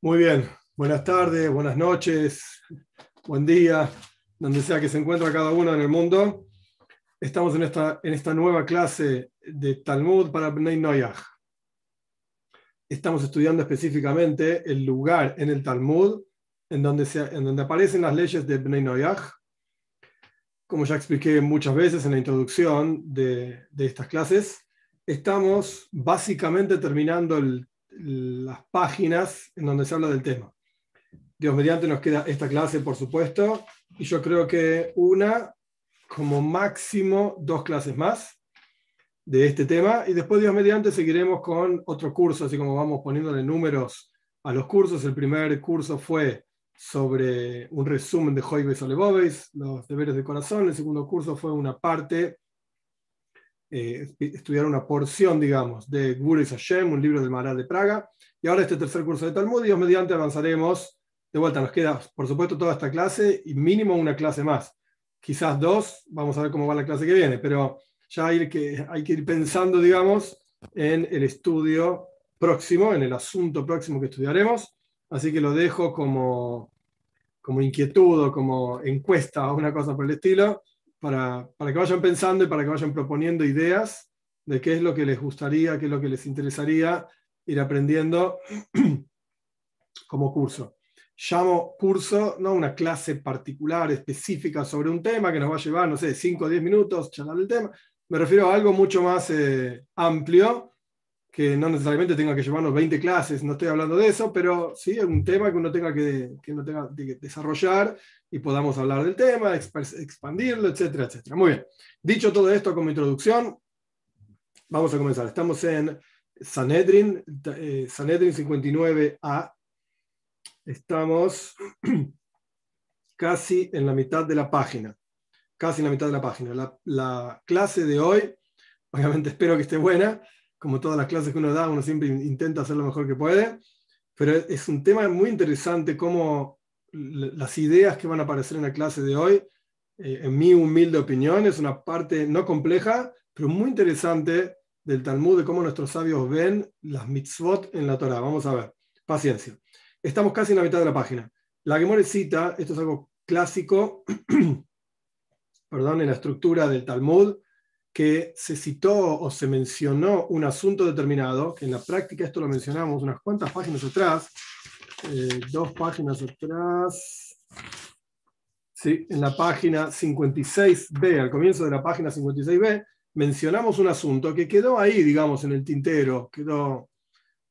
Muy bien, buenas tardes, buenas noches, buen día, donde sea que se encuentre cada uno en el mundo. Estamos en esta, en esta nueva clase de Talmud para Bnei Noyaj. Estamos estudiando específicamente el lugar en el Talmud en donde, se, en donde aparecen las leyes de Bnei Noyaj. Como ya expliqué muchas veces en la introducción de, de estas clases, estamos básicamente terminando el las páginas en donde se habla del tema. Dios mediante nos queda esta clase, por supuesto, y yo creo que una, como máximo, dos clases más de este tema, y después Dios mediante seguiremos con otro curso, así como vamos poniéndole números a los cursos. El primer curso fue sobre un resumen de Joibes Oleboves, los deberes de corazón. El segundo curso fue una parte eh, estudiar una porción, digamos, de Guris Hashem, un libro del Maral de Praga. Y ahora este tercer curso de Talmud, y mediante avanzaremos. De vuelta, nos queda, por supuesto, toda esta clase y mínimo una clase más. Quizás dos, vamos a ver cómo va la clase que viene, pero ya hay que, hay que ir pensando, digamos, en el estudio próximo, en el asunto próximo que estudiaremos. Así que lo dejo como, como inquietud o como encuesta o una cosa por el estilo para, para, que vayan pensando y para que vayan proponiendo ideas de qué es lo que les gustaría, qué es lo que les interesaría ir aprendiendo como curso. Llamo curso, no una clase particular, específica sobre un tema que nos va a llevar, no sé, 5 o 10 minutos charlar del tema. Me refiero a algo mucho más eh, amplio, que no necesariamente tenga que llevarnos 20 clases, no estoy hablando de eso, pero sí un tema que uno tenga que, que, uno tenga que desarrollar y podamos hablar del tema, expandirlo, etcétera, etcétera. Muy bien. Dicho todo esto como introducción, vamos a comenzar. Estamos en Sanedrin, eh, Sanedrin 59a. Estamos casi en la mitad de la página. Casi en la mitad de la página. La, la clase de hoy, obviamente espero que esté buena. Como todas las clases que uno da, uno siempre intenta hacer lo mejor que puede. Pero es un tema muy interesante cómo las ideas que van a aparecer en la clase de hoy, eh, en mi humilde opinión, es una parte no compleja, pero muy interesante del Talmud, de cómo nuestros sabios ven las mitzvot en la Torah. Vamos a ver, paciencia. Estamos casi en la mitad de la página. La Gemore cita, esto es algo clásico, perdón, en la estructura del Talmud, que se citó o se mencionó un asunto determinado, que en la práctica esto lo mencionamos unas cuantas páginas atrás, eh, dos páginas atrás. Sí, en la página 56b, al comienzo de la página 56b, mencionamos un asunto que quedó ahí, digamos, en el tintero, quedó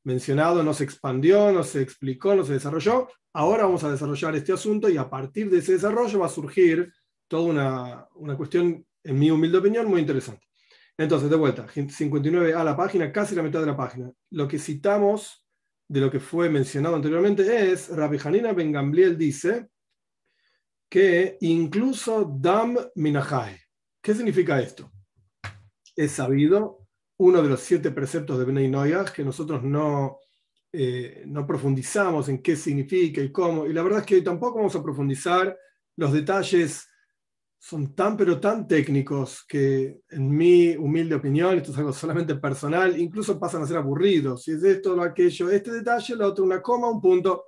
mencionado, no se expandió, no se explicó, no se desarrolló. Ahora vamos a desarrollar este asunto y a partir de ese desarrollo va a surgir toda una, una cuestión, en mi humilde opinión, muy interesante. Entonces, de vuelta, 59 a la página, casi la mitad de la página. Lo que citamos de lo que fue mencionado anteriormente es, Rabbi Hanina Ben Gamliel dice que incluso Dam Minahai. ¿Qué significa esto? Es sabido, uno de los siete preceptos de Bnei Noyah, que nosotros no, eh, no profundizamos en qué significa y cómo, y la verdad es que tampoco vamos a profundizar los detalles son tan pero tan técnicos que en mi humilde opinión, esto es algo solamente personal, incluso pasan a ser aburridos. Si es esto, lo aquello, este detalle, lo otro, una coma, un punto,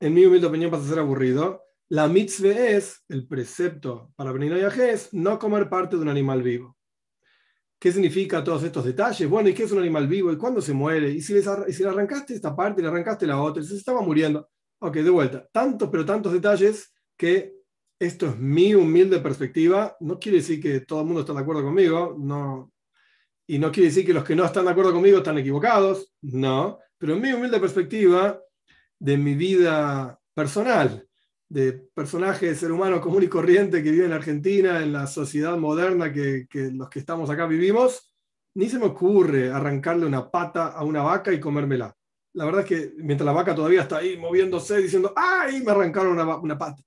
en mi humilde opinión pasa a ser aburrido. La mitzvah es, el precepto para venir a es no comer parte de un animal vivo. ¿Qué significa todos estos detalles? Bueno, ¿y qué es un animal vivo? ¿Y cuándo se muere? ¿Y si, y si le arrancaste esta parte y le arrancaste la otra? ¿Y se estaba muriendo? Ok, de vuelta. Tantos, pero tantos detalles que esto es mi humilde perspectiva, no quiere decir que todo el mundo está de acuerdo conmigo, no, y no quiere decir que los que no están de acuerdo conmigo están equivocados, no, pero en mi humilde perspectiva de mi vida personal, de personaje de ser humano común y corriente que vive en Argentina, en la sociedad moderna que, que los que estamos acá vivimos, ni se me ocurre arrancarle una pata a una vaca y comérmela. La verdad es que mientras la vaca todavía está ahí moviéndose, diciendo, ¡ay! Me arrancaron una, una pata.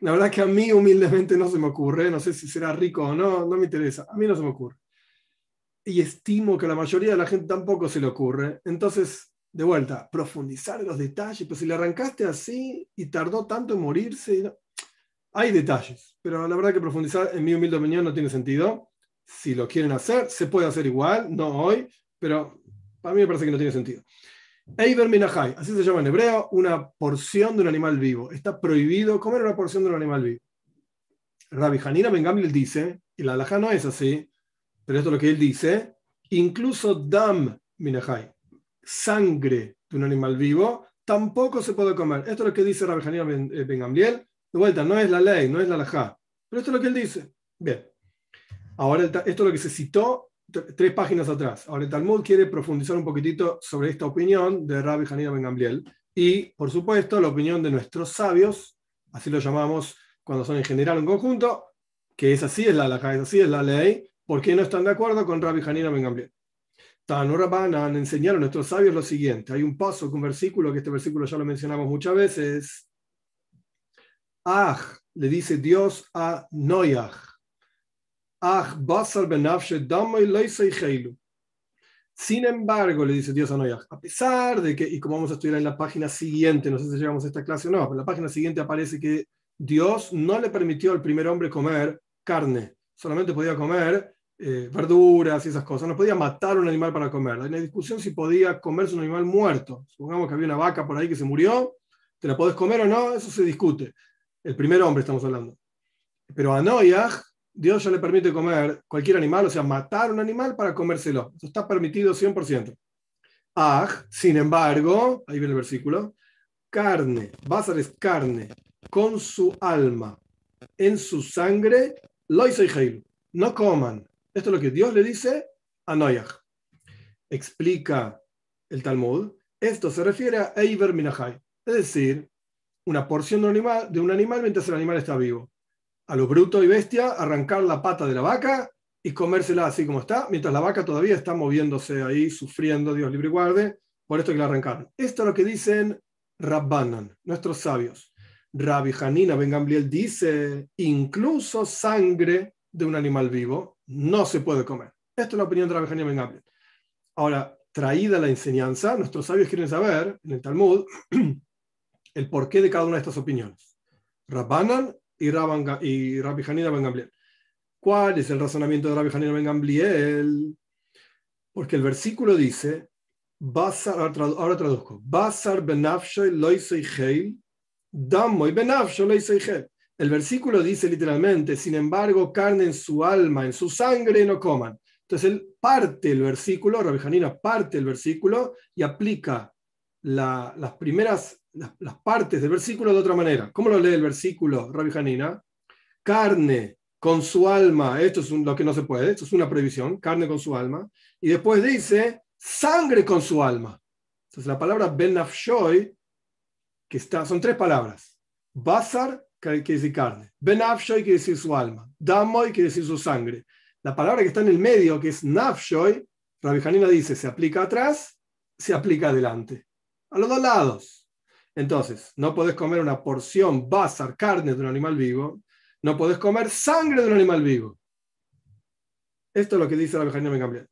La verdad que a mí humildemente no se me ocurre, no sé si será rico o no, no me interesa, a mí no se me ocurre. Y estimo que a la mayoría de la gente tampoco se le ocurre. Entonces, de vuelta, profundizar los detalles, pues si le arrancaste así y tardó tanto en morirse, hay detalles, pero la verdad que profundizar en mi humilde opinión no tiene sentido. Si lo quieren hacer, se puede hacer igual, no hoy, pero para mí me parece que no tiene sentido. Eiber Minahai, así se llama en hebreo, una porción de un animal vivo. Está prohibido comer una porción de un animal vivo. Rabbi Hanina Ben Gamliel dice, y la alhaja no es así, pero esto es lo que él dice, incluso dam minahai, sangre de un animal vivo, tampoco se puede comer. Esto es lo que dice Rabbi Hanina Ben, eh, Gamliel. De vuelta, no es la ley, no es la alhaja, pero esto es lo que él dice. Bien. Ahora, esto es lo que se citó tres páginas atrás. Ahora el Talmud quiere profundizar un poquitito sobre esta opinión de Rabbi Hanina Ben Gamliel y, por supuesto, la opinión de nuestros sabios, así lo llamamos cuando son en general un conjunto, que es así, es la es así, es la ley, ¿por qué no están de acuerdo con Rabbi Hanina Ben Gamliel? Tanur han enseñado a nuestros sabios lo siguiente. Hay un paso, un versículo, que este versículo ya lo mencionamos muchas veces. Ah, le dice Dios a Noyah sin embargo, le dice Dios a Noyah, a pesar de que, y como vamos a estudiar en la página siguiente, no sé si llegamos a esta clase o no, pero en la página siguiente aparece que Dios no le permitió al primer hombre comer carne, solamente podía comer eh, verduras y esas cosas, no podía matar un animal para comer. Hay una discusión si podía comerse un animal muerto. Supongamos que había una vaca por ahí que se murió, ¿te la podés comer o no? Eso se discute. El primer hombre estamos hablando. Pero a Noyah Dios ya le permite comer cualquier animal, o sea, matar un animal para comérselo. Eso está permitido 100%. Ah, sin embargo, ahí viene el versículo, carne, Bázar es carne, con su alma, en su sangre, lo no coman. Esto es lo que Dios le dice a Noyah. Explica el Talmud, esto se refiere a Eiber Minahai, es decir, una porción de animal, de un animal mientras el animal está vivo a lo bruto y bestia, arrancar la pata de la vaca y comérsela así como está, mientras la vaca todavía está moviéndose ahí, sufriendo, Dios libre y guarde, por esto que la arrancaron. Esto es lo que dicen Rabbanan, nuestros sabios. Rabbi Hanina Ben Gamliel dice, incluso sangre de un animal vivo no se puede comer. Esto es la opinión de Rabbi Hanina Ben Gamliel. Ahora, traída la enseñanza, nuestros sabios quieren saber, en el Talmud, el porqué de cada una de estas opiniones. Rabbanan y, Rabbi Hanina Ben Gamliel. ¿Cuál es el razonamiento de Rabbi Hanina Ben Gamliel? Porque el versículo dice, ahora traduzco, Basar El versículo dice literalmente, sin embargo, carne en su alma, en su sangre no coman. Entonces él parte el versículo, Rabbi Hanina parte el versículo y aplica las primeras las, partes del versículo de otra manera. ¿Cómo lo lee el versículo, Rabbi Hanina? Carne con su alma, esto es lo que no se puede, esto es una previsión, carne con su alma. Y después dice sangre con su alma. Entonces la palabra ben que está, son tres palabras. Basar quiere decir carne. Ben quiere decir su alma. Damoy quiere decir su sangre. La palabra que está en el medio, que es nafshoy, Rabbi Hanina dice, se aplica atrás, se aplica adelante. A los dos lados. Entonces, no podés comer una porción basar, carne de un animal vivo, no podés comer sangre de un animal vivo. Esto es lo que dice la Bejanía Gamliel.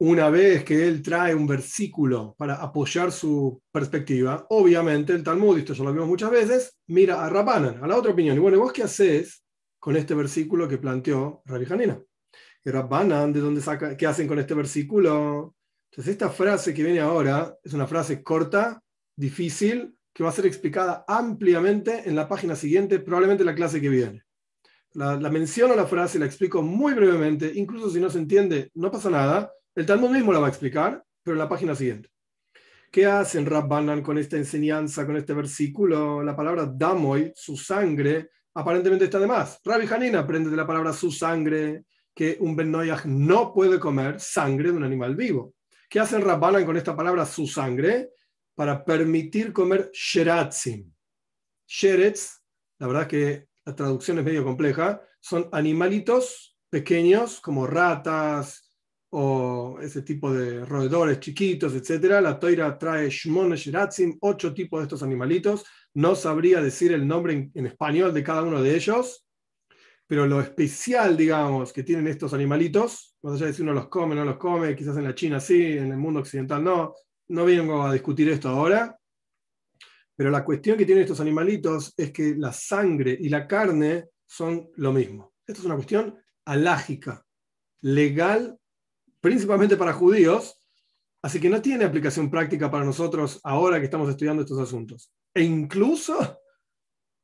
Una vez que él trae un versículo para apoyar su perspectiva, obviamente el Talmud, esto ya lo vimos muchas veces, mira a Rabbanan, a la otra opinión. Y bueno, ¿vos qué haces con este versículo que planteó Rabbi Hanina? Y Rabbanan, ¿de dónde saca, qué hacen con este versículo? Entonces, esta frase que viene ahora es una frase corta, difícil, que va a ser explicada ampliamente en la página siguiente, probablemente en la clase que viene. La, la menciono la frase, la explico muy brevemente, incluso si no se entiende, no pasa nada. El Talmud mismo la va a explicar, pero en la página siguiente. ¿Qué hacen Rabbanan con esta enseñanza, con este versículo? La palabra damoy, su sangre, aparentemente está de más. Rabbi Hanina aprende de la palabra su sangre que un Ben no puede comer sangre de un animal vivo. ¿Qué hacen Rabbanan con esta palabra su sangre? Para permitir comer sheratzim. Sheretz, la verdad que la traducción es medio compleja, son animalitos pequeños como ratas o ese tipo de roedores chiquitos, etc. La toira trae shmone sheratzim, ocho tipos de estos animalitos. No sabría decir el nombre en español de cada uno de ellos, pero lo especial, digamos, que tienen estos animalitos, más allá de si uno los come no los come, quizás en la China sí, en el mundo occidental no, no vengo a discutir esto ahora, pero la cuestión que tienen estos animalitos es que la sangre y la carne son lo mismo. Esto es una cuestión alágica, legal, principalmente para judíos, Así que no tiene aplicación práctica para nosotros ahora que estamos estudiando estos asuntos. E incluso,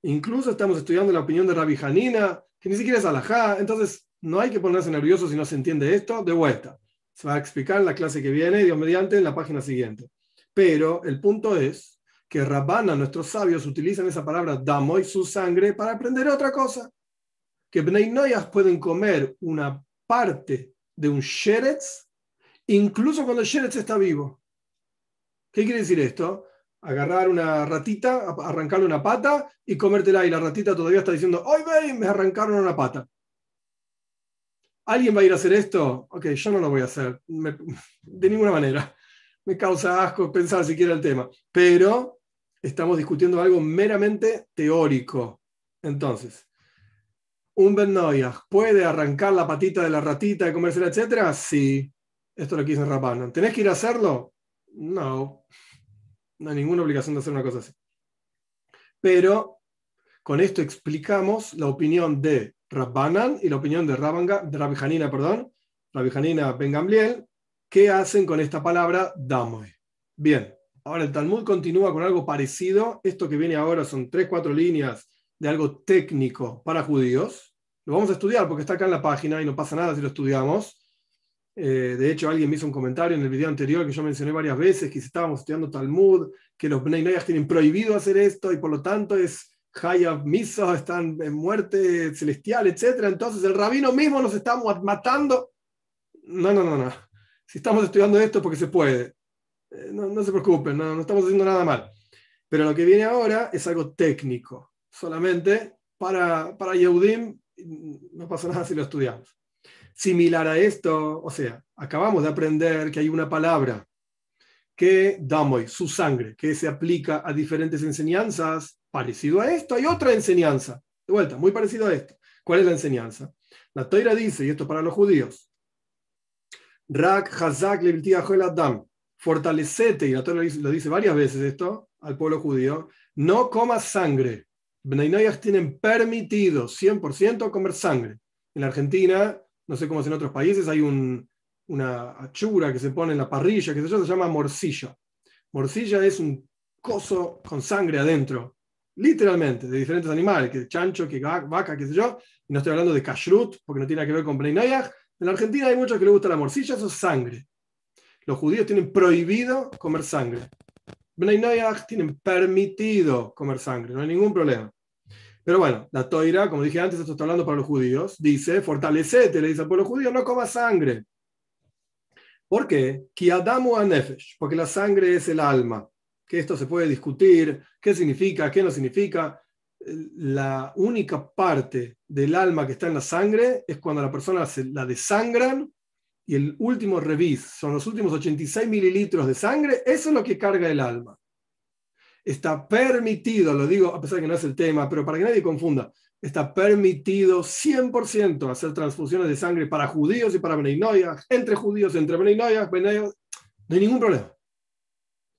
incluso estamos estudiando la opinión de Rabbi Hanina, que ni siquiera es alajá. Entonces, no hay que ponerse nervioso si no se entiende esto. De vuelta. Se va a explicar en la clase que viene, Dios mediante, en la página siguiente. Pero el punto es que Rabbana, nuestros sabios, utilizan esa palabra damoy, su sangre, para aprender otra cosa. Que Bnei Noyas pueden comer una parte de un sheretz incluso cuando el Sheretz está vivo. ¿Qué quiere decir esto? Agarrar una ratita, arrancarle una pata y comértela y la ratita todavía está diciendo, ¡ay! Me arrancaron una pata. ¿Alguien va a ir a hacer esto? Ok, yo no lo voy a hacer. de ninguna manera. Me causa asco pensar siquiera el tema. Pero estamos discutiendo algo meramente teórico. Entonces, un Ben ¿puede arrancar la patita de la ratita y comérsela, etcétera? Sí. Esto lo que dice Rabbanan. ¿Tenés que ir a hacerlo? No. No hay ninguna obligación de hacer una cosa así. Pero con esto explicamos la opinión de Rabbanan y la opinión de, Rabanga, de Rabbi perdón, Rabbi Hanina Ben Gamliel, ¿qué hacen con esta palabra damoy? Bien, ahora el Talmud continúa con algo parecido. Esto que viene ahora son tres, cuatro líneas de algo técnico para judíos. Lo vamos a estudiar porque está acá en la página y no pasa nada si lo estudiamos. Eh, de hecho, alguien me hizo un comentario en el video anterior que yo mencioné varias veces, que estábamos estudiando Talmud, que los Bnei tienen prohibido hacer esto y por lo tanto es Hayav Miso, están en muerte celestial, etc. Entonces el rabino mismo nos está matando. No, no, no, no. Si estamos estudiando esto es porque se puede. Eh, no, se preocupen, no, no estamos haciendo nada mal. Pero lo que viene ahora es algo técnico, solamente para, para Yehudim, no pasa nada si lo estudiamos similar a esto, o sea, acabamos de aprender que hay una palabra que damoy, su sangre, que se aplica a diferentes enseñanzas, parecido a esto, hay otra enseñanza, de vuelta, muy parecido a esto. ¿Cuál es la enseñanza? La Toira dice, y esto para los judíos, Rak Hazak Adam, fortalecete, y la Toira lo dice varias veces esto al pueblo judío, no comas sangre. Bnei tienen permitido 100% comer sangre. En la Argentina no sé cómo es en otros países, hay una achura que se pone en la parrilla, que se llama morcilla. Morcilla es un coso con sangre adentro, literalmente, de diferentes animales, que chancho, que vaca, qué sé yo. Y no estoy hablando de kashrut, porque no tiene que ver con Bnei En Argentina hay muchos que les gusta la morcilla, eso es sangre. Los judíos tienen prohibido comer sangre. Bnei tienen permitido comer sangre, no hay ningún problema. Pero bueno, la toira, como dije antes, esto está hablando para los judíos, dice, fortalecete, le dice al pueblo judío, no coma sangre. ¿Por qué? porque la sangre es el alma. Que esto se puede discutir, qué significa, qué no significa. La única parte del alma que está en la sangre es cuando la persona se la desangran y el último revis son los últimos 86 mililitros de sangre, eso es lo que carga el alma está permitido, lo digo a pesar de que no es el tema, pero para que nadie confunda, está permitido 100% hacer transfusiones de sangre para judíos y para Beneinoyas, entre judíos, entre Beneinoyas, no hay ningún problema.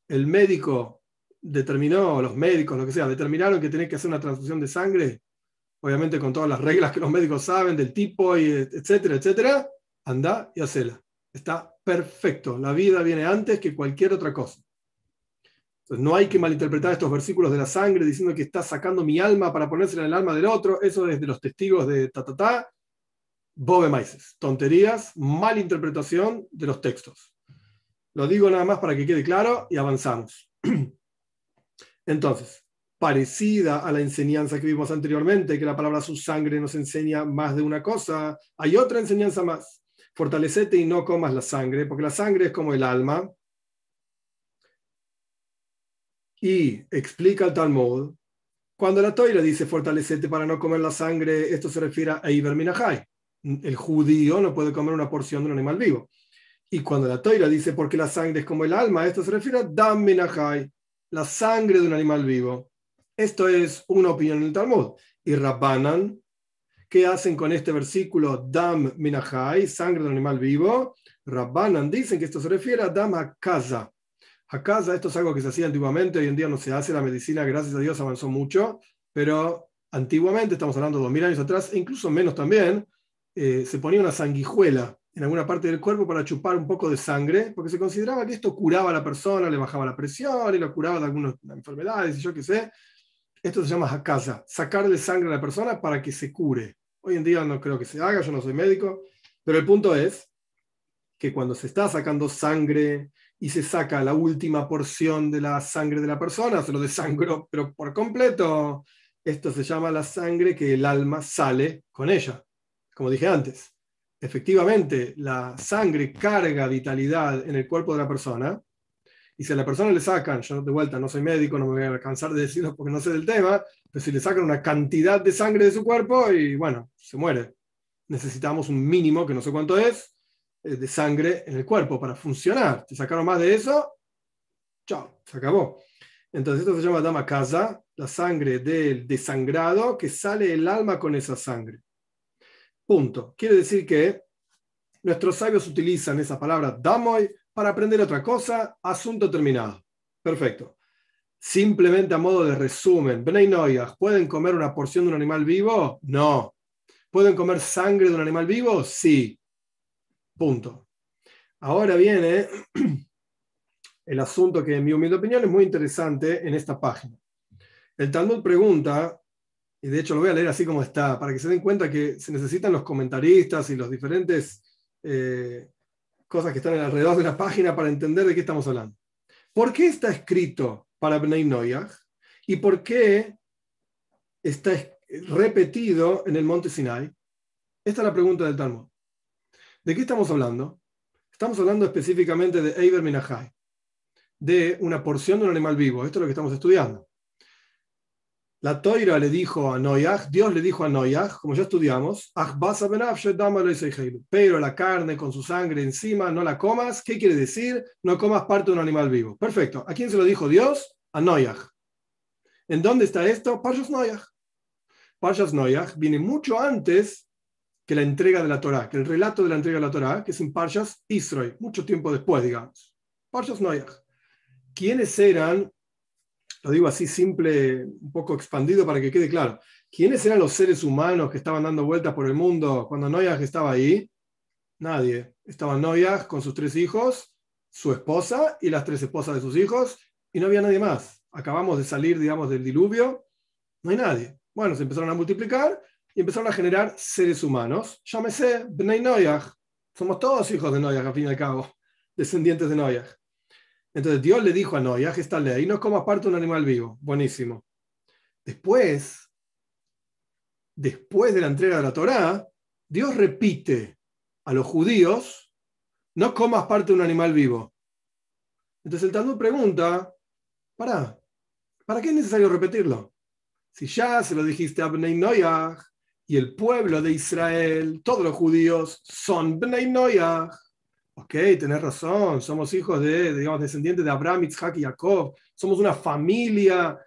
El médico determinó, los médicos, lo que sea, determinaron que tenés que hacer una transfusión de sangre, obviamente con todas las reglas que los médicos saben del tipo, y etcétera, etcétera, anda y hacela. Está perfecto. La vida viene antes que cualquier otra cosa no hay que malinterpretar estos versículos de la sangre diciendo que está sacando mi alma para ponérsela en el alma del otro. Eso es de los testigos de ta Bobe Maises. Tonterías, malinterpretación de los textos. Lo digo nada más para que quede claro y avanzamos. Entonces, parecida a la enseñanza que vimos anteriormente, que la palabra su sangre nos enseña más de una cosa, hay otra enseñanza más. Fortalecete y no comas la sangre, porque la sangre es como el alma, y explica el Talmud, cuando la Toira dice fortalecete para no comer la sangre, esto se refiere a Iber Minahai. El judío no puede comer una porción de un animal vivo. Y cuando la Toira dice porque la sangre es como el alma, esto se refiere a Dam Minahai, la sangre de un animal vivo. Esto es una opinión en el Talmud. Y Rabbanan, ¿qué hacen con este versículo Dam Minahai, sangre de un animal vivo? Rabbanan dicen que esto se refiere a Dam Akaza, Acá esto es algo que se hacía antiguamente, hoy en día no se hace, la medicina, gracias a Dios, avanzó mucho, pero antiguamente, estamos hablando de 2000 años atrás, e incluso menos también, eh, se ponía una sanguijuela en alguna parte del cuerpo para chupar un poco de sangre, porque se consideraba que esto curaba a la persona, le bajaba la presión y lo curaba de algunas enfermedades y yo qué sé. Esto se llama hakasa, sacarle sangre a la persona para que se cure. Hoy en día no creo que se haga, yo no soy médico, pero el punto es que cuando se está sacando sangre y se saca la última porción de la sangre de la persona, se lo desangró, pero por completo, esto se llama la sangre que el alma sale con ella. Como dije antes, efectivamente la sangre carga vitalidad en el cuerpo de la persona, y si a la persona le sacan, yo de vuelta no soy médico, no me voy a cansar de decirlo porque no sé del tema, pero si le sacan una cantidad de sangre de su cuerpo y bueno, se muere. Necesitamos un mínimo, que no sé cuánto es, de sangre en el cuerpo para funcionar. Si sacaron más de eso, chao, se acabó. Entonces esto se llama dama casa, la sangre del desangrado que sale el alma con esa sangre. Punto. Quiere decir que nuestros sabios utilizan esa palabra damoy para aprender otra cosa, asunto terminado. Perfecto. Simplemente a modo de resumen, Bnei ¿pueden comer una porción de un animal vivo? No. ¿Pueden comer sangre de un animal vivo? Sí. Punto. Ahora viene el asunto que en mi humilde opinión es muy interesante en esta página. El Talmud pregunta, y de hecho lo voy a leer así como está, para que se den cuenta que se necesitan los comentaristas y los diferentes eh, cosas que están alrededor de la página para entender de qué estamos hablando. ¿Por qué está escrito para Bnei Noyach y por qué está repetido en el monte Sinai? Esta es la pregunta del Talmud. ¿De qué estamos hablando? Estamos hablando específicamente de Eiber Minahai, de una porción de un animal vivo. Esto es lo que estamos estudiando. La Toira le dijo a Noyach, Dios le dijo a Noyach, como ya estudiamos, pero la carne con su sangre encima no la comas. ¿Qué quiere decir? No comas parte de un animal vivo. Perfecto. ¿A quién se lo dijo Dios? A Noyach. ¿En dónde está esto? Parshas Noyach. Parshas Noyach viene mucho antes que la entrega de la Torah, que el relato de la entrega de la Torah, que es en Parshas Israel, mucho tiempo después, digamos. Parshas Noyach. ¿Quiénes eran lo digo así simple, un poco expandido para que quede claro. ¿Quiénes eran los seres humanos que estaban dando vueltas por el mundo cuando Noyaj estaba ahí? Nadie. Estaba Noyaj con sus tres hijos, su esposa y las tres esposas de sus hijos, y no había nadie más. Acabamos de salir, digamos, del diluvio, no hay nadie. Bueno, se empezaron a multiplicar y empezaron a generar seres humanos. Llámese Bnei Noyaj. Somos todos hijos de Noyaj, al fin y al cabo, descendientes de Noyaj. Entonces Dios le dijo a Noé, esta ley, no comas parte de un animal vivo. Buenísimo. Después, después de la entrega de la Torá, Dios repite a los judíos, no comas parte de un animal vivo. Entonces el Talmud pregunta, ¿para? ¿Para qué es necesario repetirlo? Si ya se lo dijiste a Bnei Noyah y el pueblo de Israel, todos los judíos son Bnei Noyah. Ok, tenés razón, somos hijos de, digamos, descendientes de Abraham, Isaac y Jacob, somos una familia,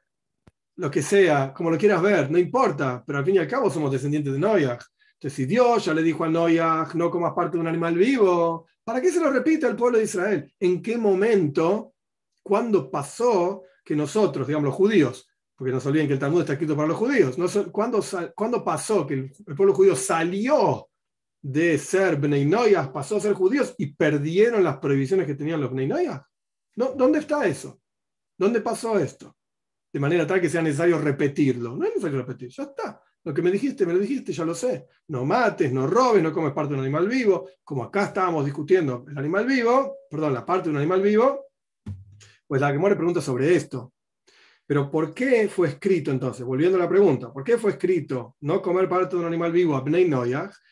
lo que sea, como lo quieras ver, no importa, pero al fin y al cabo somos descendientes de Noyaj. Entonces, si Dios ya le dijo a Noyaj, no comas parte de un animal vivo, ¿para qué se lo repite al pueblo de Israel? ¿En qué momento, cuándo pasó que nosotros, digamos, los judíos, porque no se olviden que el Talmud está escrito para los judíos, ¿cuándo, ¿cuándo pasó que el pueblo judío salió de ser Bnei pasó a ser judíos y perdieron las prohibiciones que tenían los Bnei ¿No? ¿Dónde está eso? ¿Dónde pasó esto? De manera tal que sea necesario repetirlo. No es necesario repetir, ya está. Lo que me dijiste, me lo dijiste, ya lo sé. No mates, no robes, no comes parte de un animal vivo. Como acá estábamos discutiendo el animal vivo, perdón, la parte de un animal vivo, pues la que muere pregunta sobre esto. Pero ¿por qué fue escrito entonces? Volviendo a la pregunta, ¿por qué fue escrito no comer parte de un animal vivo a Bnei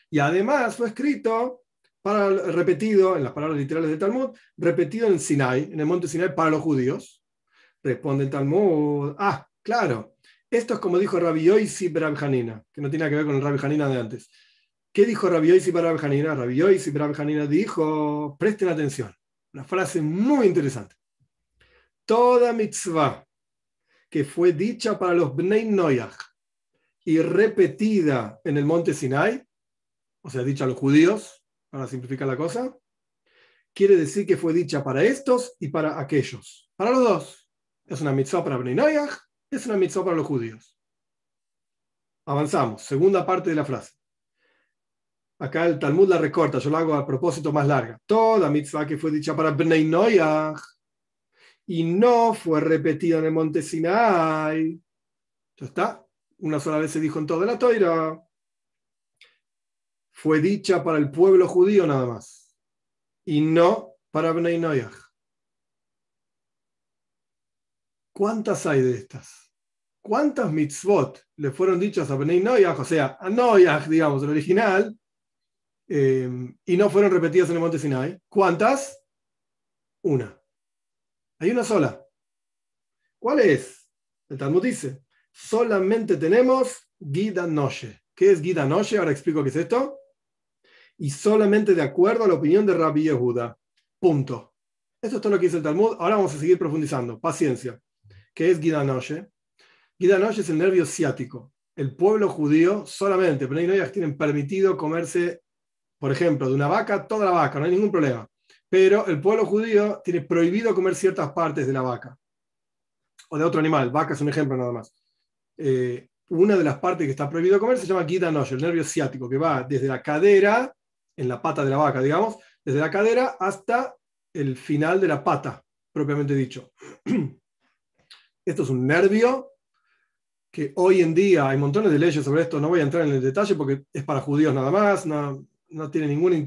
y además fue escrito, para, repetido en las palabras literales del Talmud, repetido en Sinai, en el monte Sinai para los judíos. Responde el Talmud, ah, claro, esto es como dijo Rabbi Yoisi Hanina, que no tiene que ver con el Rabbi Hanina de antes. ¿Qué dijo Rabbi Yoisi Hanina? Rabbi Yoisi Hanina dijo, presten atención, una frase muy interesante. Toda mitzvah que fue dicha para los Bnei Noyach y repetida en el monte Sinai, o sea, dicha a los judíos, para simplificar la cosa, quiere decir que fue dicha para estos y para aquellos. Para los dos. Es una mitzvah para Bnei Noyach, es una mitzvah para los judíos. Avanzamos. Segunda parte de la frase. acá el Talmud la recorta, yo la hago a propósito más larga. Toda mitzvah que fue dicha para Bnei Noyach y no fue repetida en el monte Sinai. Ya está, una sola vez se dijo en toda la toira. Fue dicha para el pueblo judío nada más y no para Bnei. ¿Cuántas hay de estas? ¿Cuántas mitzvot le fueron dichas a Bnei Noyach, o sea, a Noyach, digamos, el original, eh, y no fueron repetidas en el monte Sinai? ¿Cuántas? Una. Hay una sola. ¿Cuál es? El Talmud dice, solamente tenemos Gida Noche. ¿Qué es Gida Noche? Ahora explico qué es esto. Y solamente de acuerdo a la opinión de Rabbi Yehuda. Punto. Esto es todo lo que dice el Talmud. Ahora vamos a seguir profundizando. Paciencia. ¿Qué es Gida Noche? Gida Noche es el nervio ciático. El pueblo judío solamente, pero no tienen permitido comerse, por ejemplo, de una vaca, toda la vaca, no hay ningún problema. Pero el pueblo judío tiene prohibido comer ciertas partes de la vaca. O de otro animal. Vaca es un ejemplo nada más. Eh, una de las partes que está prohibido comer se llama Noche, el nervio ciático, que va desde la cadera, en la pata de la vaca, digamos, desde la cadera hasta el final de la pata, propiamente dicho. Esto es un nervio que hoy en día hay montones de leyes sobre esto, no voy a entrar en el detalle porque es para judíos nada más, no tiene ninguna,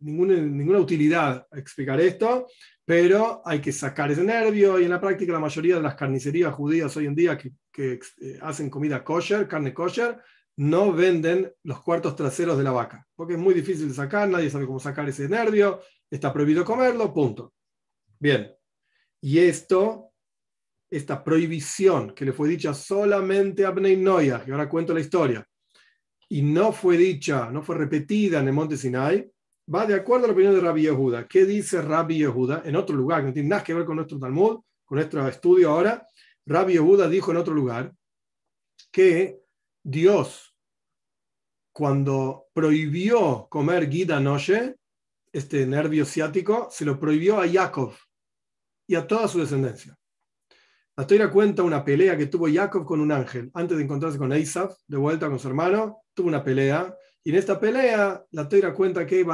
ninguna, utilidad explicar esto, pero hay que sacar ese nervio y en la práctica la mayoría de las carnicerías judías hoy en día que, eh, hacen comida kosher, carne kosher, no venden los cuartos traseros de la vaca, porque es muy difícil de sacar, nadie sabe cómo sacar ese nervio, está prohibido comerlo, punto. Bien, y esto esta prohibición que le fue dicha solamente a Bnei Noyah, que ahora cuento la historia, y no fue dicha, no fue repetida en el monte Sinai, va de acuerdo a la opinión de Rabbi Yehuda. ¿Qué dice Rabbi Yehuda? En otro lugar, que no tiene nada que ver con nuestro Talmud, con nuestro estudio ahora, Rabbi Yehuda dijo en otro lugar que Dios, cuando prohibió comer guida noche, este nervio ciático, se lo prohibió a Jacob y a toda su descendencia. La historia cuenta una pelea que tuvo Jacob con un ángel. Antes de encontrarse con Esav, de vuelta con su hermano, tuvo una pelea. Y en esta pelea, la historia cuenta que el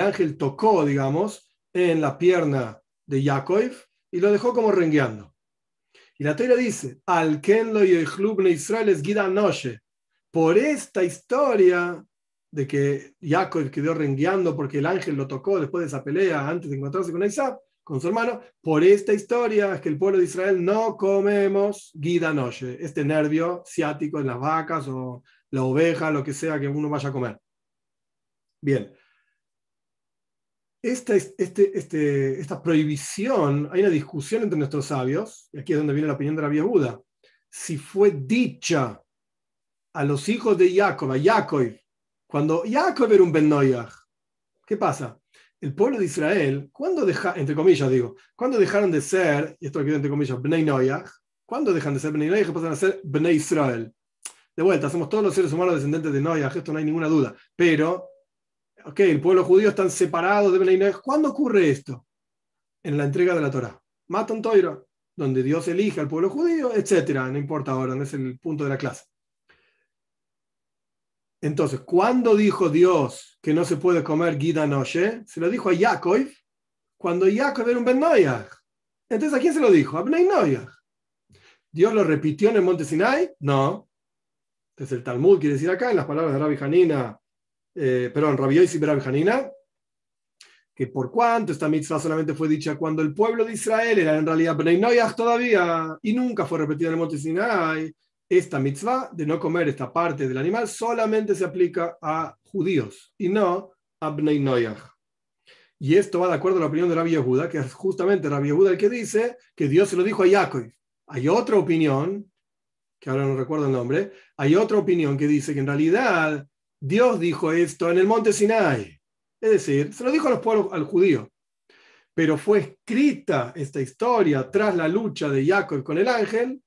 ángel tocó, digamos, en la pierna de Jacob y lo dejó como rengueando. Y la historia dice, al club de Israel es Gida Noche. Por esta historia de que Jacob quedó rengueando porque el ángel lo tocó después de esa pelea, antes de encontrarse con Isaac, con su hermano, por esta historia es que el pueblo de Israel no comemos guida noche, este nervio ciático en las vacas o la oveja, lo que sea que uno vaya a comer. Bien. Esta, este, este, esta prohibición, hay una discusión entre nuestros sabios, y aquí es donde viene la opinión de la vía Buda, si fue dicha a los hijos de Jacob, a Jacob, cuando Jacob era un Ben ¿qué pasa? El pueblo de Israel, ¿cuándo deja, entre comillas digo, cuando dejaron de ser, y esto aquí entre comillas, Bnei Noyach, ¿cuándo dejan de ser Bnei Noyach y pasan a ser Bnei Israel? De vuelta, somos todos los seres humanos descendientes de Noyach, esto no hay ninguna duda, pero, ok, el pueblo judío está separado de Bnei Noyach. ¿Cuándo ocurre esto? En la entrega de la Torah. Matan Toira, donde Dios elige al pueblo judío, etcétera, no importa ahora, no es el punto de la clase. Entonces, ¿cuándo dijo Dios que no se puede comer guida noche? Se lo dijo a Jacob cuando Jacob era un Ben Entonces, ¿a quién se lo dijo? A Ben ¿Dios lo repitió en el monte Sinai? No. Entonces, el Talmud quiere decir acá, en las palabras de Rabbi Hanina, eh, perdón, Rabbi Yossi Rabbi Hanina, que por cuanto esta mitzvah solamente fue dicha cuando el pueblo de Israel era en realidad Ben todavía y nunca fue repetida en el monte Sinai, esta mitzvah de no comer esta parte del animal solamente se aplica a judíos y no a Bnei Noyach. Y esto va de acuerdo a la opinión de Rabbi Yehuda, que es justamente Rabbi Yehuda el que dice que Dios se lo dijo a Jacob. Hay otra opinión, que ahora no recuerdo el nombre, hay otra opinión que dice que en realidad Dios dijo esto en el monte Sinai. Es decir, se lo dijo a los pueblos, al judío. Pero fue escrita esta historia tras la lucha de Jacob con el ángel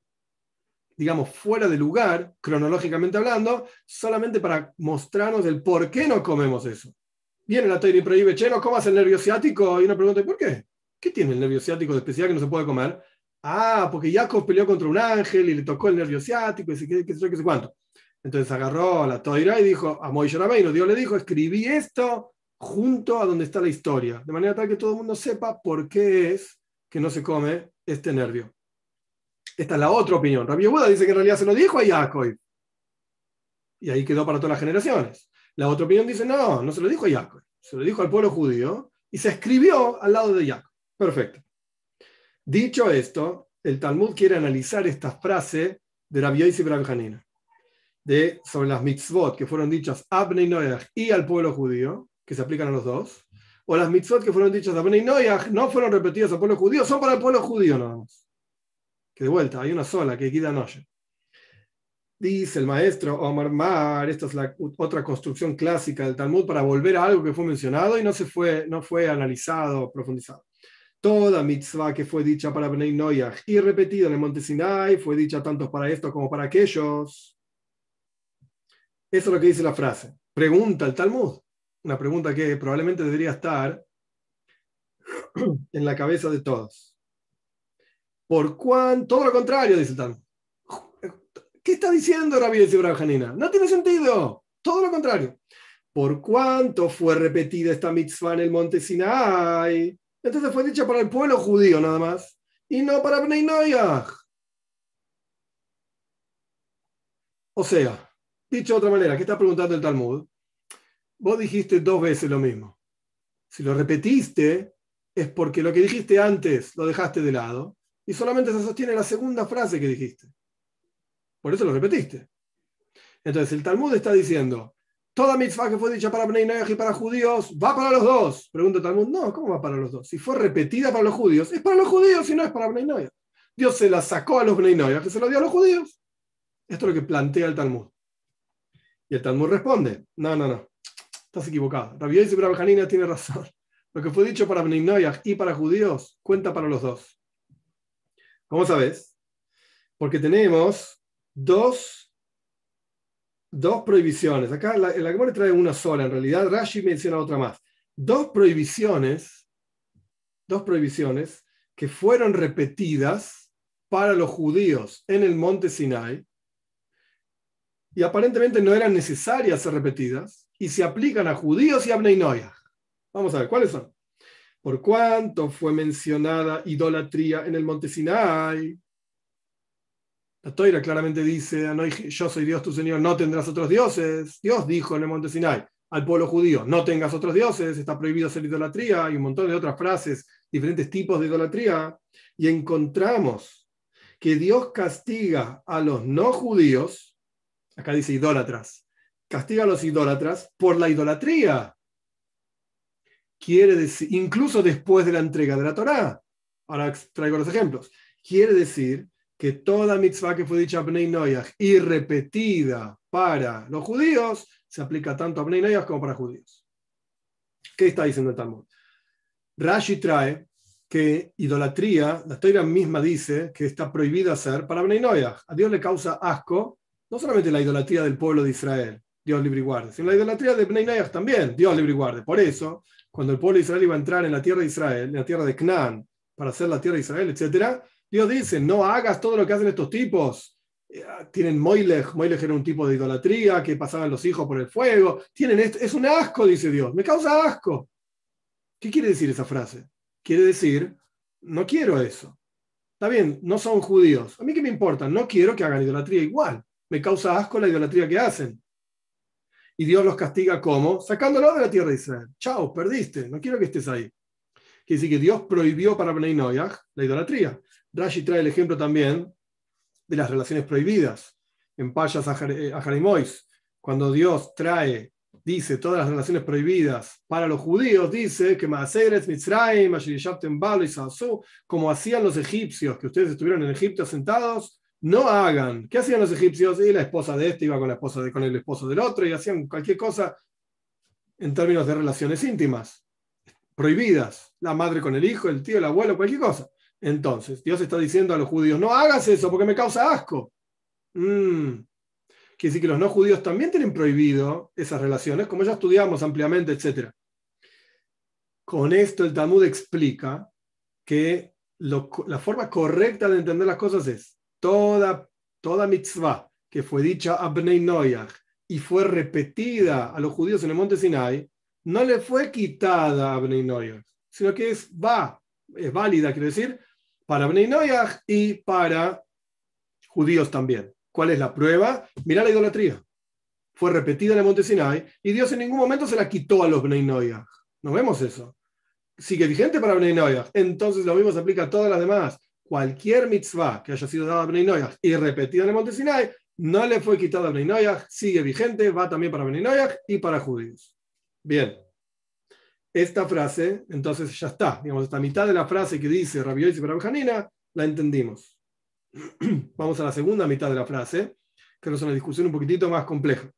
digamos, fuera de lugar, cronológicamente hablando, solamente para mostrarnos el por qué no comemos eso. Viene la teoría y prohíbe, che, no comas el nervio ciático, y uno pregunta, ¿por qué? ¿Qué tiene el nervio ciático de especial que no se puede comer? Ah, porque Jacob peleó contra un ángel y le tocó el nervio ciático, y qué, qué sé qué sé cuánto. Entonces agarró la toira y dijo a Moisés Rabbeinu, Dios le dijo, escribí esto junto a donde está la historia, de manera tal que todo el mundo sepa por qué es que no se come este nervio. Esta es la otra opinión. Rabbi Yehuda dice que en realidad se lo dijo a Jacob. Y ahí quedó para todas las generaciones. La otra opinión dice, no, no se lo dijo a Jacob. Se lo dijo al pueblo judío y se escribió al lado de Jacob. Perfecto. Dicho esto, el Talmud quiere analizar esta frase de Rabbi Yossi Hanina de sobre las mitzvot que fueron dichas a Bnei Noach y al pueblo judío, que se aplican a los dos, o las mitzvot que fueron dichas a Bnei Noach no fueron repetidas al pueblo judío, son para el pueblo judío nada más. De vuelta, hay una sola, que queda noche. Dice el maestro Omar Mar, esta es la otra construcción clásica del Talmud para volver a algo que fue mencionado y no, se fue, no fue analizado, profundizado. Toda mitzvah que fue dicha para Bnei Noach y repetida en el monte Sinai fue dicha tanto para esto como para aquellos. Eso es lo que dice la frase. Pregunta el Talmud. Una pregunta que probablemente debería estar en la cabeza de todos. ¿Por cuánto? Todo lo contrario, dice Talmud. ¿Qué está diciendo Rabbi Yosef Janina? No tiene sentido. Todo lo contrario. ¿Por cuánto fue repetida esta mitzvah en el monte Sinai? Entonces fue dicha para el pueblo judío nada más. Y no para Bnei. O sea, Dicho de otra manera, ¿qué está preguntando el Talmud? Vos dijiste dos veces lo mismo. Si lo repetiste, es porque lo que dijiste antes lo dejaste de lado y solamente se sostiene la segunda frase que dijiste. Por eso lo repetiste. Entonces el Talmud está diciendo, toda mitzvah que fue dicha para Bnei y para judíos va para los dos. Pregunta el Talmud, no, ¿cómo va para los dos? Si fue repetida para los judíos, es para los judíos y no es para Bnei Dios se la sacó a los Bnei que se lo dio a los judíos. Esto es lo que plantea el Talmud. Y el Talmud responde, no, no, no, estás equivocado. Rabbi Yosef tiene razón. Lo que fue dicho para Bnei y para judíos cuenta para los dos. ¿Cómo sabes? Porque tenemos dos, dos prohibiciones. Acá la, la Gemara trae una sola, en realidad Rashi menciona otra más. Dos prohibiciones, dos prohibiciones que fueron repetidas para los judíos en el monte Sinai y aparentemente no eran necesarias ser repetidas y se aplican a judíos y a Bnei Vamos a ver, ¿cuáles son? Por cuánto fue mencionada idolatría en el monte Sinai. La Toira claramente dice, yo soy Dios tu Señor, no tendrás otros dioses. Dios dijo en el monte Sinai al pueblo judío, no tengas otros dioses, está prohibido hacer idolatría y un montón de otras frases, diferentes tipos de idolatría. Y encontramos que Dios castiga a los no judíos acá dice idólatras, castiga a los idólatras por la idolatría. Quiere decir, incluso después de la entrega de la Torá. Ahora traigo los ejemplos. Quiere decir que toda mitzvah que fue dicha a Bnei Noyach y repetida para los judíos, se aplica tanto a Bnei Noyach como para judíos. ¿Qué está diciendo el Talmud? Rashi trae que idolatría, la historia misma dice que está prohibida hacer para Bnei Noyach. A Dios le causa asco no solamente la idolatría del pueblo de Israel, Dios libre y guarde, sino la idolatría de Bnei Nayach también, Dios libre y guarde. Por eso, cuando el pueblo de Israel iba a entrar en la tierra de Israel, en la tierra de Canaán, para hacer la tierra de Israel, etc., Dios dice, no hagas todo lo que hacen estos tipos. Eh, tienen Moilech, Moilech era un tipo de idolatría, que pasaban los hijos por el fuego. Tienen esto, es un asco, dice Dios, me causa asco. ¿Qué quiere decir esa frase? Quiere decir, no quiero eso. Está bien, no son judíos. A mí qué me importa, no quiero que hagan idolatría igual me causa asco la idolatría que hacen. Y Dios los castiga como? Sacándolo de la tierra de Israel. Chao, perdiste, no quiero que estés ahí. Quiere decir que Dios prohibió para Bnei Noyach la idolatría. Rashi trae el ejemplo también de las relaciones prohibidas. En Payas Ajarimois, cuando Dios trae, dice todas las relaciones prohibidas para los judíos, dice que Maaseres, Mitzrayim, Balo y como hacían los egipcios, que ustedes estuvieron en Egipto sentados, no hagan. ¿Qué hacían los egipcios? Y la esposa de este iba con la esposa de, con el esposo del otro y hacían cualquier cosa en términos de relaciones íntimas, prohibidas. La madre con el hijo, el tío, el abuelo, cualquier cosa. Entonces, Dios está diciendo a los judíos, no hagas eso porque me causa asco. Mm. Quiere decir que los no judíos también tienen prohibido esas relaciones, como ya estudiamos ampliamente, etc. Con esto el Talmud explica que la forma correcta de entender las cosas es toda, toda mitzvah que fue dicha a Bnei Noyach y fue repetida a los judíos en el monte Sinai, no le fue quitada a Bnei Noyach, sino que es va, es válida, quiero decir, para Bnei Noyach y para judíos también. ¿Cuál es la prueba? Mira la idolatría. Fue repetida en el monte Sinai y Dios en ningún momento se la quitó a los Bnei Noyach. No vemos eso. Sigue vigente para Bnei Noyach. Entonces lo mismo se aplica a todas las demás. Cualquier mitzvah que haya sido dada a Bnei Noyach y repetida en el monte Sinai, no le fue quitada a Bnei Noyach, sigue vigente, va también para Bnei Noyach y para judíos. Bien. Esta frase, entonces ya está. Digamos, esta mitad de la frase que dice Rabbi y para la entendimos. Vamos a la segunda mitad de la frase, que es una discusión un poquitito más compleja.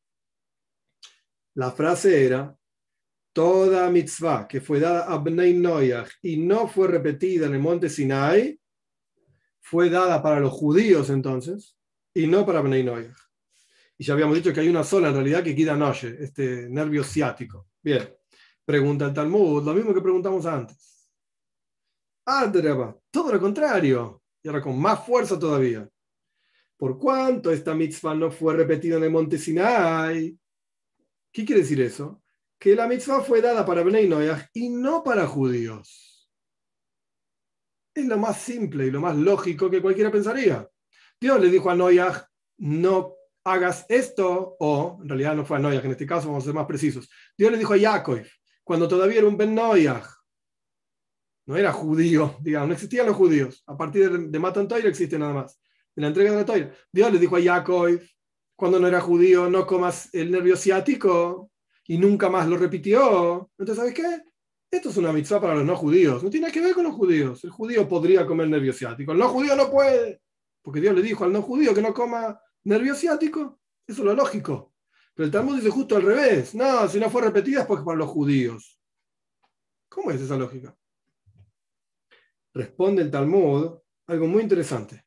La frase era, toda mitzvah que fue dada a Bnei Noyach y no fue repetida en el monte Sinai, fue dada para los judíos entonces, y no para Bnei Noyach. Y ya habíamos dicho que hay una sola en realidad que queda noche, este nervio ciático. Bien, pregunta el Talmud, lo mismo que preguntamos antes. Ah, todo lo contrario, y ahora con más fuerza todavía. ¿Por cuánto esta mitzvah no fue repetida en el monte Sinai? ¿Qué quiere decir eso? Que la mitzvah fue dada para Bnei Noyach y no para judíos. Es lo más simple y lo más lógico que cualquiera pensaría. Dios le dijo a Noyach, no hagas esto, o en realidad no fue a Noyach, en este caso vamos a ser más precisos. Dios le dijo a Jacob, cuando todavía era un Ben Noyach, no era judío, digamos, no existían los judíos. A partir de, de Matan Toira existe nada más. De la entrega de la Toira. Dios le dijo a Jacob, cuando no era judío, no comas el nervio ciático, y nunca más lo repitió. Entonces, ¿sabes qué? Esto es una mitzvah para los no judíos. No tiene que ver con los judíos. El judío podría comer nervio ciático. El no judío no puede. Porque Dios le dijo al no judío que no coma nervio ciático. Eso es lo lógico. Pero el Talmud dice justo al revés. No, si no fue repetida es porque para los judíos. ¿Cómo es esa lógica? Responde el Talmud algo muy interesante.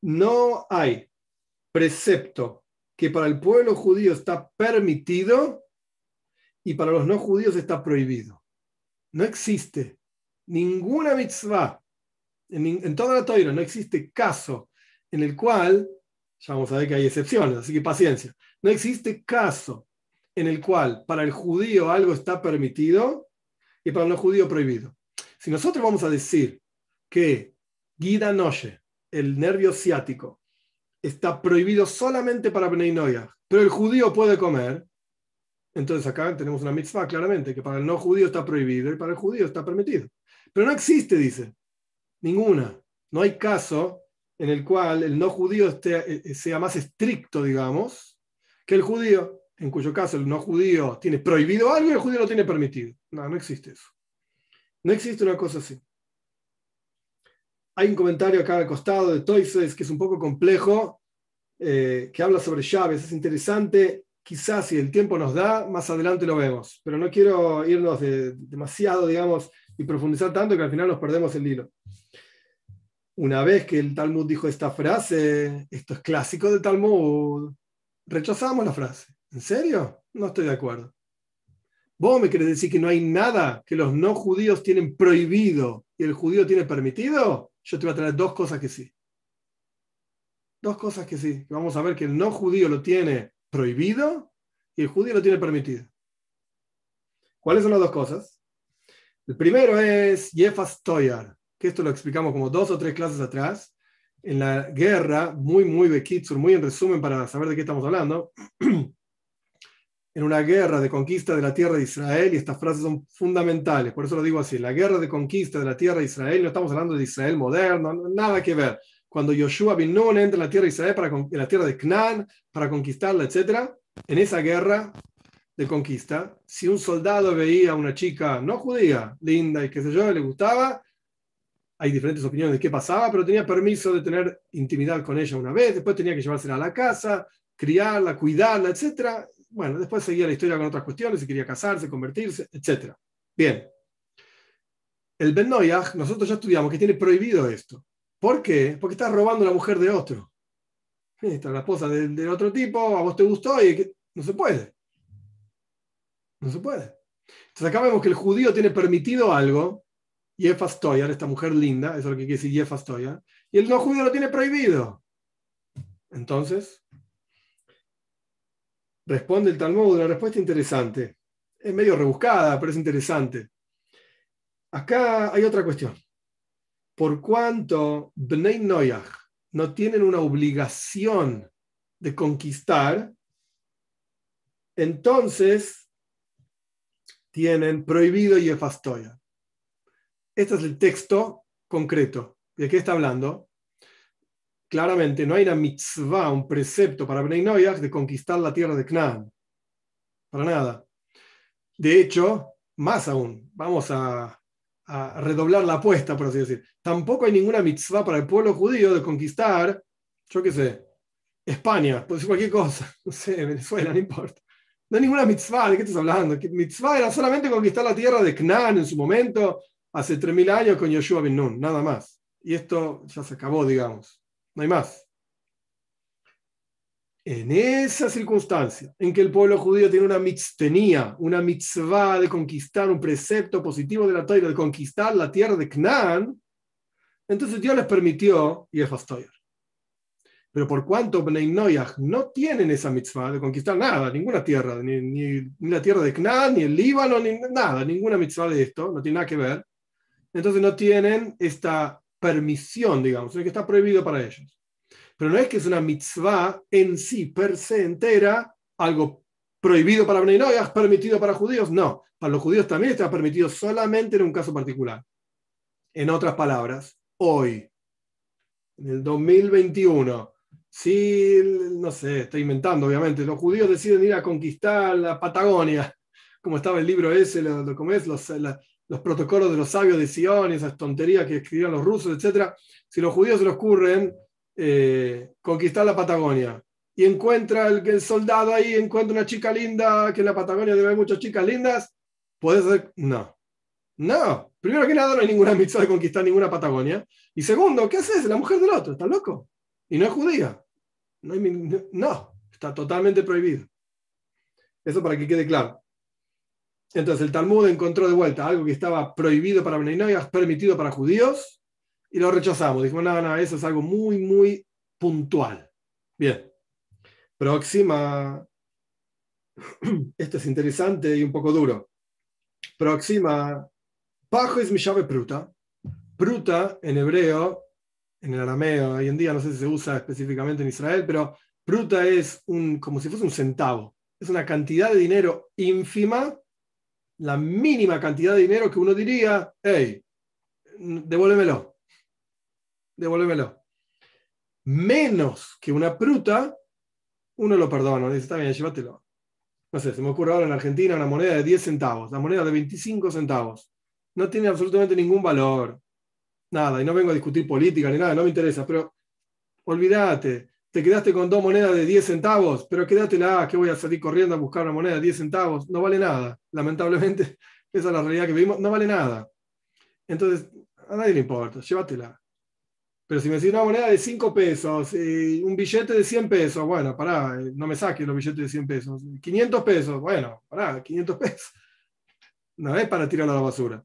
No hay precepto que para el pueblo judío está permitido y para los no judíos está prohibido. No existe ninguna mitzvah, en, toda la Torah no existe caso en el cual, ya vamos a ver que hay excepciones, así que paciencia, no existe caso en el cual para el judío algo está permitido y para el no judío prohibido. Si nosotros vamos a decir que Guida Noche, el nervio ciático, está prohibido solamente para Bnei pero el judío puede comer, entonces acá tenemos una mitzvah claramente, que para el no judío está prohibido y para el judío está permitido. Pero no existe, dice, ninguna. No hay caso en el cual el no judío esté, eh, sea más estricto, digamos, que el judío, en cuyo caso el no judío tiene prohibido algo y el judío lo tiene permitido. No, no existe eso. No existe una cosa así. Hay un comentario acá al costado de Toises que es un poco complejo, eh, que habla sobre llaves. Es interesante. Quizás si el tiempo nos da, más adelante lo vemos. Pero no quiero irnos demasiado, digamos, y profundizar tanto que al final nos perdemos el hilo. Una vez que el Talmud dijo esta frase, esto es clásico del Talmud, rechazamos la frase. ¿En serio? No estoy de acuerdo. ¿Vos me querés decir que no hay nada que los no judíos tienen prohibido y el judío tiene permitido? yo te voy a traer dos cosas que sí. Dos cosas que sí. Vamos a ver que el no judío lo tiene prohibido y el judío lo tiene permitido. ¿Cuáles son las dos cosas? El primero es Jefas Toyar, que esto lo explicamos como dos o tres clases atrás. En la guerra, muy, muy bekitsur, muy en resumen para saber de qué estamos hablando. en una guerra de conquista de la tierra de Israel, y estas frases son fundamentales, por eso lo digo así, la guerra de conquista de la tierra de Israel, no estamos hablando de Israel moderno, nada que ver. Cuando Yoshua bin Nun entra en la tierra de Israel, para, en la tierra de Canaán, para conquistarla, etc., en esa guerra de conquista, si un soldado veía a una chica no judía, linda y qué sé yo, le gustaba, hay diferentes opiniones de qué pasaba, pero tenía permiso de tener intimidad con ella una vez, después tenía que llevársela a la casa, criarla, cuidarla, etc bueno, después seguía la historia con otras cuestiones, si quería casarse, convertirse, etc. Bien. El Ben Noyaj, nosotros ya estudiamos que tiene prohibido esto. ¿Por qué? Porque está robando la mujer de otro. Esta la esposa del, otro tipo, a vos te gustó y no se puede. No se puede. Entonces acá vemos que el judío tiene permitido algo, Yefas Toyar, esta mujer linda, eso es lo que quiere decir y el no judío lo tiene prohibido. Entonces, responde el Talmud una respuesta interesante. Es medio rebuscada, pero es interesante. Acá hay otra cuestión. Por cuanto Bnei Noyach no tienen una obligación de conquistar, entonces tienen prohibido y efastoya. Este es el texto concreto. ¿De qué está hablando? Claramente no hay una mitzvah, un precepto para Bnei Noyach de conquistar la tierra de Canaán. Para nada. De hecho, más aún, vamos a, a redoblar la apuesta, por así decir. Tampoco hay ninguna mitzvah para el pueblo judío de conquistar, yo qué sé, España, puede ser cualquier cosa, no sé, Venezuela, no importa. No hay ninguna mitzvah, ¿de qué estás hablando? mitzvah era solamente conquistar la tierra de Canaán en su momento, hace 3.000 años con Yoshua Ben Nun, nada más. Y esto ya se acabó, digamos. No hay más. En esa circunstancia, en que el pueblo judío tiene una mitzvah de conquistar un precepto positivo de la Torah, de conquistar la tierra de Canaán, entonces Dios les permitió y es pero por cuanto Bnei Noyach no tienen esa mitzvah de conquistar nada, ninguna tierra, ni, ni, la tierra de Canaán, ni el Líbano, ni nada, ninguna mitzvah de esto, no tiene nada que ver, entonces no tienen esta permisión, digamos, que está prohibido para ellos. Pero no es que es una mitzvah en sí, per se entera, algo prohibido para Bnei Noyach, permitido para judíos, no. Para los judíos también está permitido solamente en un caso particular. En otras palabras, hoy, en el 2021, si, no sé, estoy inventando, obviamente, los judíos deciden ir a conquistar la Patagonia, como estaba el libro ese, lo, es? Los, los protocolos de los sabios de Sion, esas tonterías que escribían los rusos, etc. Si los judíos se les ocurren eh, conquistar la Patagonia y encuentra el, soldado ahí, encuentra una chica linda, que en la Patagonia debe haber muchas chicas lindas, puede ser, no. No, primero que nada no hay ninguna mitzvah de conquistar ninguna Patagonia. Y segundo, ¿qué haces? La mujer del otro, ¿estás loco? Y no es judía. No, no, está totalmente prohibido. Eso para que quede claro. Entonces el Talmud encontró de vuelta algo que estaba prohibido para Beninoyas, permitido para judíos, y lo rechazamos. Dijimos, no, no, eso es algo muy, muy puntual. Bien. Próxima. Esto es interesante y un poco duro. Próxima. Pajo es mi llave pruta. Pruta en hebreo en el arameo, hoy en día no sé si se usa específicamente en Israel, pero pruta es un, como si fuese un centavo. Es una cantidad de dinero ínfima, la mínima cantidad de dinero que uno diría, hey, devuélvemelo, devuélvemelo. Menos que una pruta, uno lo perdona, dice, está bien, llévatelo. No sé, se me ocurre ahora en Argentina una moneda de 10 centavos, la moneda de 25 centavos. No tiene absolutamente ningún valor nada, y no vengo a discutir política ni nada, no me interesa, pero olvídate, te quedaste con dos monedas de 10 centavos, pero quédatela, que voy a salir corriendo a buscar una moneda de 10 centavos, no vale nada, lamentablemente, esa es la realidad que vivimos, no vale nada. Entonces, a nadie le importa, llévatela. Pero si me decís una moneda de 5 pesos y un billete de 100 pesos, bueno, pará, no me saques los billetes de 100 pesos. 500 pesos, bueno, pará, 500 pesos. No es para tirarlo a la basura.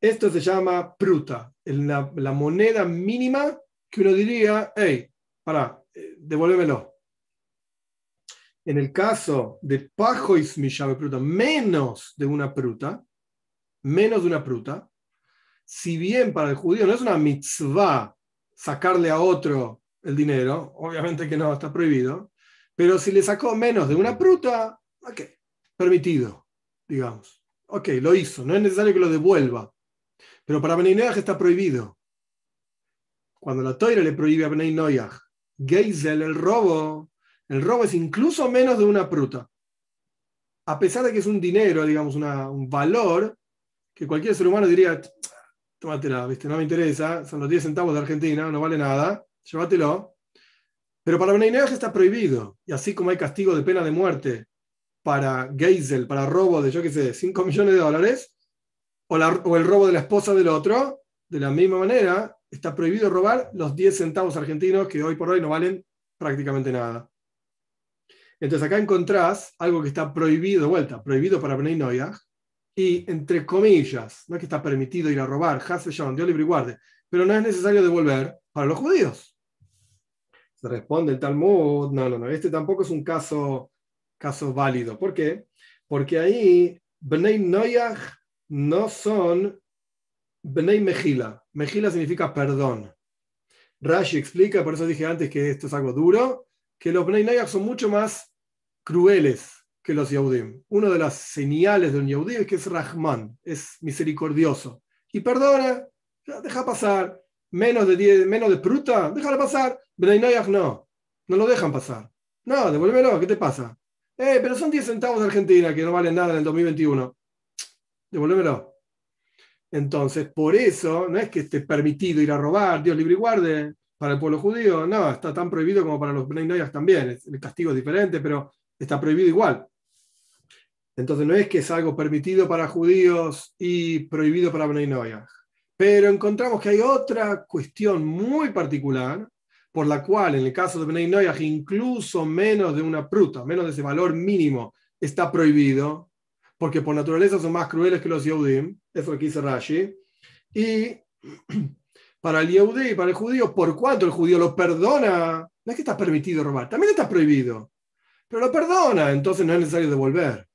Esto se llama pruta, la, moneda mínima que uno diría, hey, para, eh, devuélvemelo. En el caso de pajois mi pruta, menos de una pruta, menos de una pruta, si bien para el judío no es una mitzvah sacarle a otro el dinero, obviamente que no, está prohibido, pero si le sacó menos de una pruta, ok, permitido, digamos. Ok, lo hizo, no es necesario que lo devuelva. Pero para Noyaj está prohibido. Cuando la Toira le prohíbe a Noyaj, Geisel, el robo, el robo es incluso menos de una pruta. A pesar de que es un dinero, digamos, un valor, que cualquier ser humano diría, tómatela, ¿viste? no me interesa, son los 10 centavos de Argentina, no vale nada, llévatelo. Pero para Bnei Noyaj está prohibido. Y así como hay castigo de pena de muerte para Geisel, para robo de, yo qué sé, 5 millones de dólares, o, el robo de la esposa del otro, de la misma manera, está prohibido robar los 10 centavos argentinos que hoy por hoy no valen prácticamente nada. Entonces acá encontrás algo que está prohibido, vuelta, prohibido para Bnei Noyaj, y entre comillas, no es que está permitido ir a robar, John, Dios libre y guarde, pero no es necesario devolver para los judíos. Se responde el Talmud, no, no, no, este tampoco es un caso, caso válido. ¿Por qué? Porque ahí Bnei Noyach no son Bnei Mejila. Mejila significa perdón. Rashi explica, por eso dije antes que esto es algo duro, que los Bnei Noyach son mucho más crueles que los Yehudim. Una de las señales de un Yehudí es que es Rahman, es misericordioso. Y perdona, deja pasar. Menos de 10, menos de pruta, déjalo pasar. Bnei Noyach no, no lo dejan pasar. No, devuélvelo, ¿qué te pasa? Eh, pero son 10 centavos de Argentina que no valen nada en el 2021. Devuélvelo. Entonces, por eso, no es que esté permitido ir a robar, Dios libre y guarde, para el pueblo judío, no, está tan prohibido como para los Bnei Noyach también. El castigo es diferente, pero está prohibido igual. Entonces no es que es algo permitido para judíos y prohibido para Bnei. Pero encontramos que hay otra cuestión muy particular por la cual en el caso de Bnei incluso menos de una pruta, menos de ese valor mínimo, está prohibido, porque por naturaleza son más crueles que los Yehudim, eso es lo que dice Rashi. Y para el Yehudi, para el judío, por cuanto el judío lo perdona, no es que está permitido robar, también está prohibido, pero lo perdona, entonces no es necesario devolver.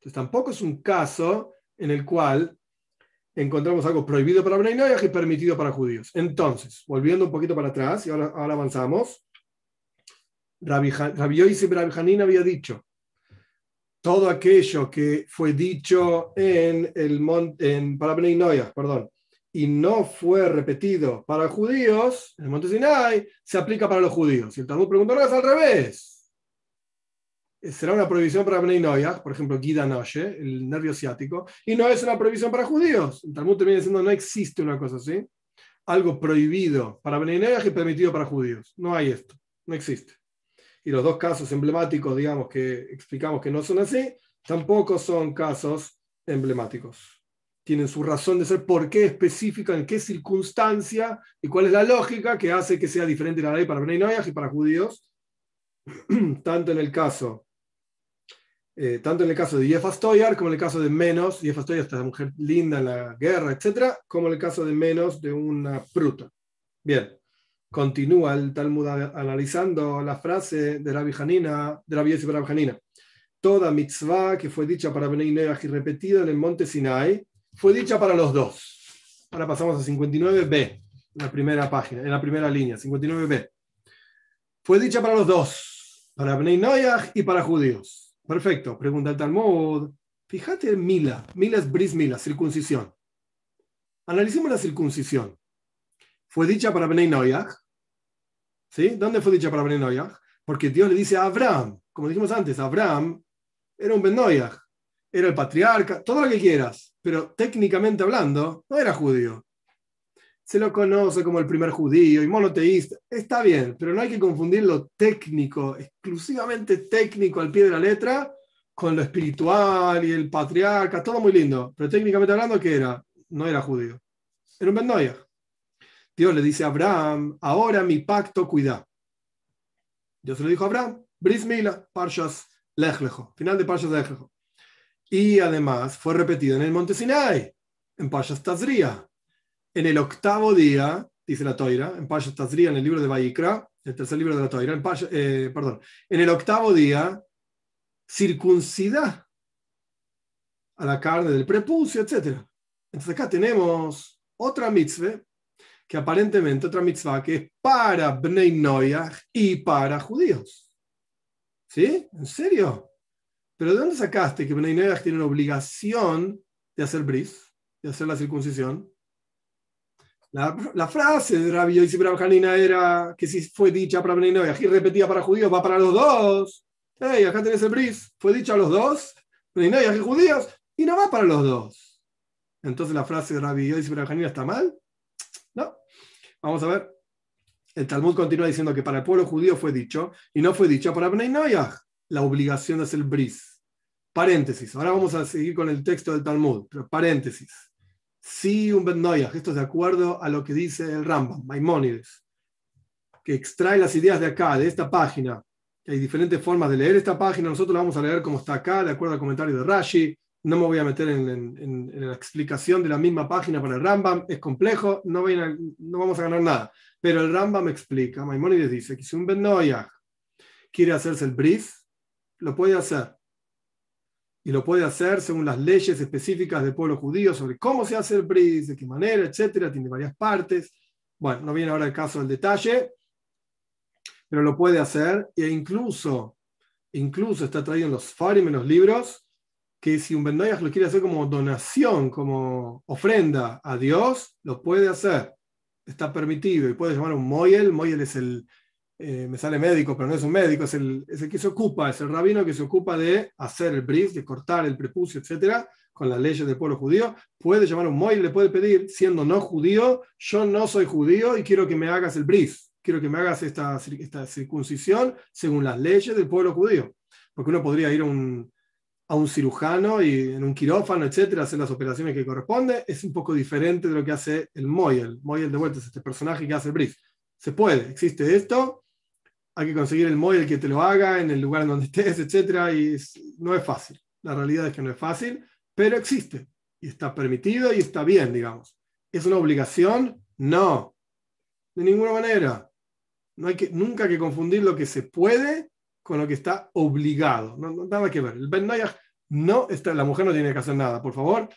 Entonces tampoco es un caso en el cual encontramos algo prohibido para Bnei y permitido para judíos. Entonces, volviendo un poquito para atrás, y ahora, ahora avanzamos, Rabbi, Rabbi y Rabbi había dicho, todo aquello que fue dicho en el monte, en, para Bnei perdón, y no fue repetido para judíos, en el monte Sinai, se aplica para los judíos. Y el Talmud preguntó, es al revés será una prohibición para Bnei Noyach, por ejemplo, Gida Noche, el nervio ciático, y no es una prohibición para judíos. El Talmud termina diciendo no existe una cosa así. Algo prohibido para Bnei Noyach y permitido para judíos. No hay esto, no existe. Y los dos casos emblemáticos, digamos, que explicamos que no son así, tampoco son casos emblemáticos. Tienen su razón de ser, por qué específica, en qué circunstancia y cuál es la lógica que hace que sea diferente la ley para Bnei Noyach y para judíos, tanto en el caso eh, tanto en el caso de Jeff Stoyar como en el caso de Menos, Jeff Stoyar, esta mujer linda en la guerra, etc., como en el caso de Menos de una fruta. Bien, continúa el Talmud analizando la frase de Rabbi Hanina, de Rabbi Yosef Hanina. Toda mitzvah que fue dicha para Benei y repetida en el monte Sinai, fue dicha para los dos. Ahora pasamos a 59b, en la primera página, en la primera línea, 59b. Fue dicha para los dos, para Benei y para judíos. Perfecto, pregunta el Talmud. Fíjate en Mila. Mila es bris Mila, circuncisión. Analicemos la circuncisión. ¿Fue dicha para Bnei Noyach? ¿Sí? ¿Dónde fue dicha para Bnei Noyach? Porque Dios le dice a Abraham, como dijimos antes, Abraham era un Ben era el patriarca, todo lo que quieras, pero técnicamente hablando, no era judío se lo conoce como el primer judío y monoteísta. Está bien, pero no hay que confundir lo técnico, exclusivamente técnico al pie de la letra, con lo espiritual y el patriarca, todo muy lindo. Pero técnicamente hablando, ¿qué era? No era judío. Era un Bendoya. Dios le dice a Abraham, ahora mi pacto cuida. Dios se lo dijo a Abraham, Bris Mila, Parshas Lechlejo, final de Parshas Lechlejo. Y además fue repetido en el monte Sinai, en Parshas Tazria en el octavo día, dice la Toira, en Pasha Tazria, en el libro de Vayikra, el tercer libro de la Toira, en eh, perdón, en el octavo día, circuncida a la carne del prepucio, etc. Entonces acá tenemos otra mitzvah, que aparentemente otra mitzvah que es para Bnei Noyach y para judíos. ¿Sí? ¿En serio? ¿Pero de dónde sacaste que Bnei Noyach tiene una obligación de hacer bris, de hacer la circuncisión? La, frase de Rabbi Yosef Hanina era que si fue dicha para Bnei y repetida para judíos, va para los dos. Hey, acá tenés el bris. Fue dicha a los dos, Bnei y judíos, y no va para los dos. Entonces la frase de Rabbi Yosef Hanina está mal. No. Vamos a ver. El Talmud continúa diciendo que para el pueblo judío fue dicho y no fue dicha para Bnei la obligación de hacer bris. Paréntesis. Ahora vamos a seguir con el texto del Talmud, paréntesis si un Ben esto es de acuerdo a lo que dice el Rambam, Maimónides, que extrae las ideas de acá, de esta página. Hay diferentes formas de leer esta página, nosotros la vamos a leer como está acá, de acuerdo al comentario de Rashi, No me voy a meter en, la explicación de la misma página para el Rambam, es complejo, no, no vamos a ganar nada. Pero el Rambam explica, Maimonides dice que si un Ben quiere hacerse el bris, lo puede hacer. Y lo puede hacer según las leyes específicas del pueblo judío sobre cómo se hace el bris, de qué manera, etcétera. Tiene varias partes. Bueno, no viene ahora el caso del detalle, pero lo puede hacer e incluso, incluso está traído en los farim, en los libros, que si un Bendoyach lo quiere hacer como donación, como ofrenda a Dios, lo puede hacer. Está permitido y puede llamar un Moyel. Moyel es el, eh, me sale médico, pero no es un médico, es el, es el, que se ocupa, es el rabino que se ocupa de hacer el bris, de cortar el prepucio, etcétera, con las leyes del pueblo judío. Puede llamar un Moyel, le puede pedir, siendo no judío, yo no soy judío y quiero que me hagas el bris, quiero que me hagas esta, esta circuncisión según las leyes del pueblo judío. Porque uno podría ir a un, a un cirujano y en un quirófano, etcétera, hacer las operaciones que corresponde, es un poco diferente de lo que hace el Moyel. Moyel de vuelta es este personaje que hace el brief. Se puede, existe esto, hay que conseguir el Moyel que te lo haga en el lugar en donde estés, etcétera, y no es fácil. La realidad es que no es fácil, pero existe y está permitido y está bien, digamos. ¿Es una obligación? No, de ninguna manera. No hay que, nunca que confundir lo que se puede con lo que está obligado. No, nada que ver. El Ben no está, la mujer no tiene que hacer nada, por favor.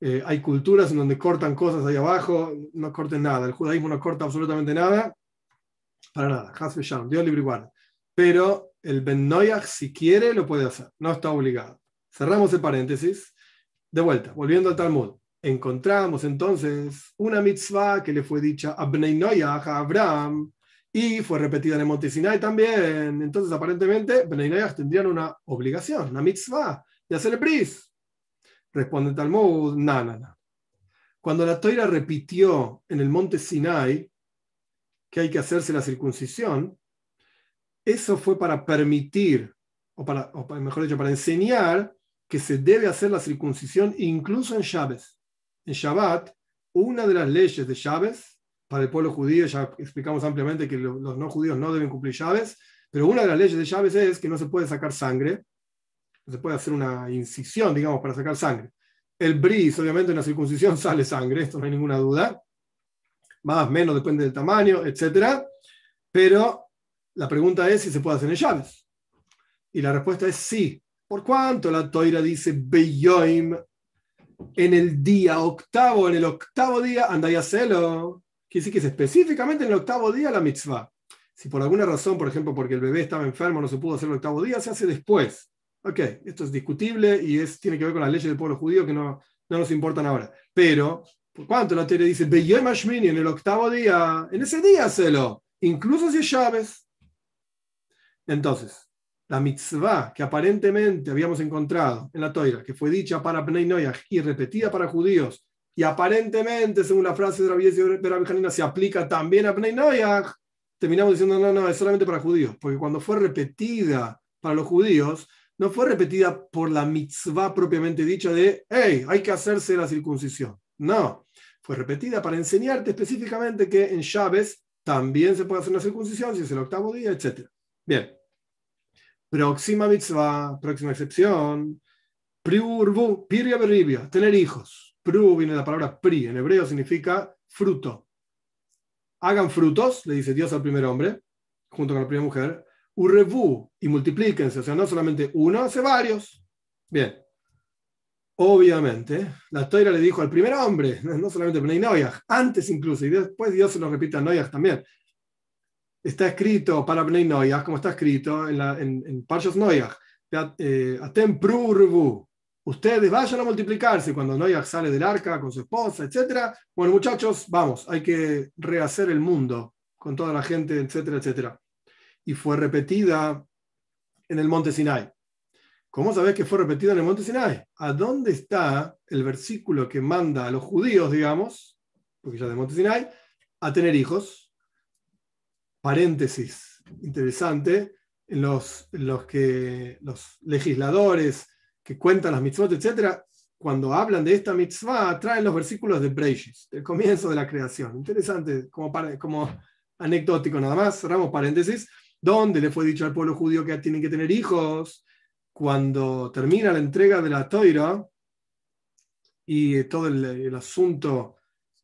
Eh, hay culturas en donde cortan cosas ahí abajo, no corten nada. El judaísmo no corta absolutamente nada, para nada. Dios libre igual. Pero el Ben si quiere, lo puede hacer, no está obligado. Cerramos el paréntesis. De vuelta, volviendo al Talmud. Encontramos entonces una mitzvah que le fue dicha a Bnei a Abraham, y fue repetida en el monte Sinai también. Entonces, aparentemente, Bnei tendrían una obligación, una mitzvah, de hacer el bris. Responde Talmud, no, no, no. Cuando la Toira repitió en el monte Sinai que hay que hacerse la circuncisión, eso fue para permitir, o, para, mejor dicho, para enseñar que se debe hacer la circuncisión incluso en Shabbat. En Shabbat, una de las leyes de Shabbat para el pueblo judío, ya explicamos ampliamente que los no judíos no deben cumplir llaves, pero una de las leyes de llaves es que no se puede sacar sangre, no se puede hacer una incisión, digamos, para sacar sangre. El bris, obviamente, en la circuncisión sale sangre, esto no hay ninguna duda, más, menos, depende del tamaño, etc. Pero la pregunta es si se puede hacer en llaves. Y la respuesta es sí. ¿Por cuánto la toira dice Beyoim en el día octavo, en el octavo día, anda y hacelo? Quiere decir que es específicamente en el octavo día la mitzvah. Si por alguna razón, por ejemplo, porque el bebé estaba enfermo, no se pudo hacer el octavo día, se hace después. Ok, esto es discutible y es, tiene que ver con las leyes del pueblo judío que no, no nos importan ahora. Pero, ¿por cuánto la tele dice, en el octavo día, en ese día hacelo, incluso si es llaves? Entonces, la mitzvah que aparentemente habíamos encontrado en la toira, que fue dicha para Pnei Noyach y repetida para judíos y aparentemente, según la frase de Rabbi Janina, se aplica también a Pnei Noyach, terminamos diciendo, no, no, es solamente para judíos, porque cuando fue repetida para los judíos, no fue repetida por la mitzvah propiamente dicha de, hey, hay que hacerse la circuncisión. No, fue repetida para enseñarte específicamente que en Chávez también se puede hacer una circuncisión, si es el octavo día, etc. Bien. Próxima mitzvah, próxima excepción. Priurbu, piria beribia, tener hijos. Pru viene de la palabra pri, en hebreo significa fruto. Hagan frutos, le dice Dios al primer hombre, junto con la primera mujer, urrevu, y multiplíquense, o sea, no solamente uno, hace varios. Bien. Obviamente, la Toira le dijo al primer hombre, no solamente Bnei Noyach, antes incluso, y después Dios se lo repite a Noyach también. Está escrito para Bnei Noyach, como está escrito en, la, en, en Parshas Noyach, eh, ustedes vayan a multiplicarse cuando Noah sale del arca con su esposa, etc. Bueno, muchachos, vamos, hay que rehacer el mundo con toda la gente, etcétera, etcétera. Y fue repetida en el monte Sinai. ¿Cómo sabés que fue repetida en el monte Sinai? ¿A dónde está el versículo que manda a los judíos, digamos, porque ya de monte Sinai, a tener hijos? Paréntesis, interesante, en los, los que los legisladores que cuentan las mitzvot, etc., cuando hablan de esta mitzvah, traen los versículos de Breishis, del comienzo de la creación. Interesante, como, como anecdótico nada más, cerramos paréntesis, donde le fue dicho al pueblo judío que tienen que tener hijos. Cuando termina la entrega de la toira y todo el, asunto,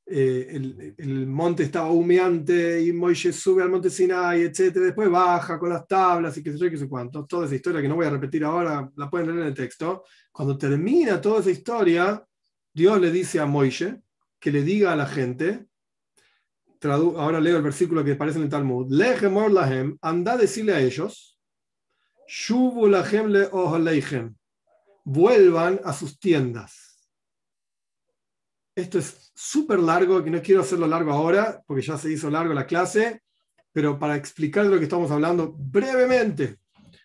eh, el, monte estaba humeante y Moisés sube al monte Sinai, etc. Después baja con las tablas y qué sé yo, qué sé cuánto. Toda esa historia que no voy a repetir ahora, la pueden leer en el texto. Cuando termina toda esa historia, Dios le dice a Moisés que le diga a la gente, ahora leo el versículo que aparece en el Talmud, Lehemor lahem, anda a decirle a ellos, vuelvan a sus tiendas. Esto es súper largo, que no quiero hacerlo largo ahora, porque ya se hizo largo la clase, pero para explicar de lo que estamos hablando brevemente,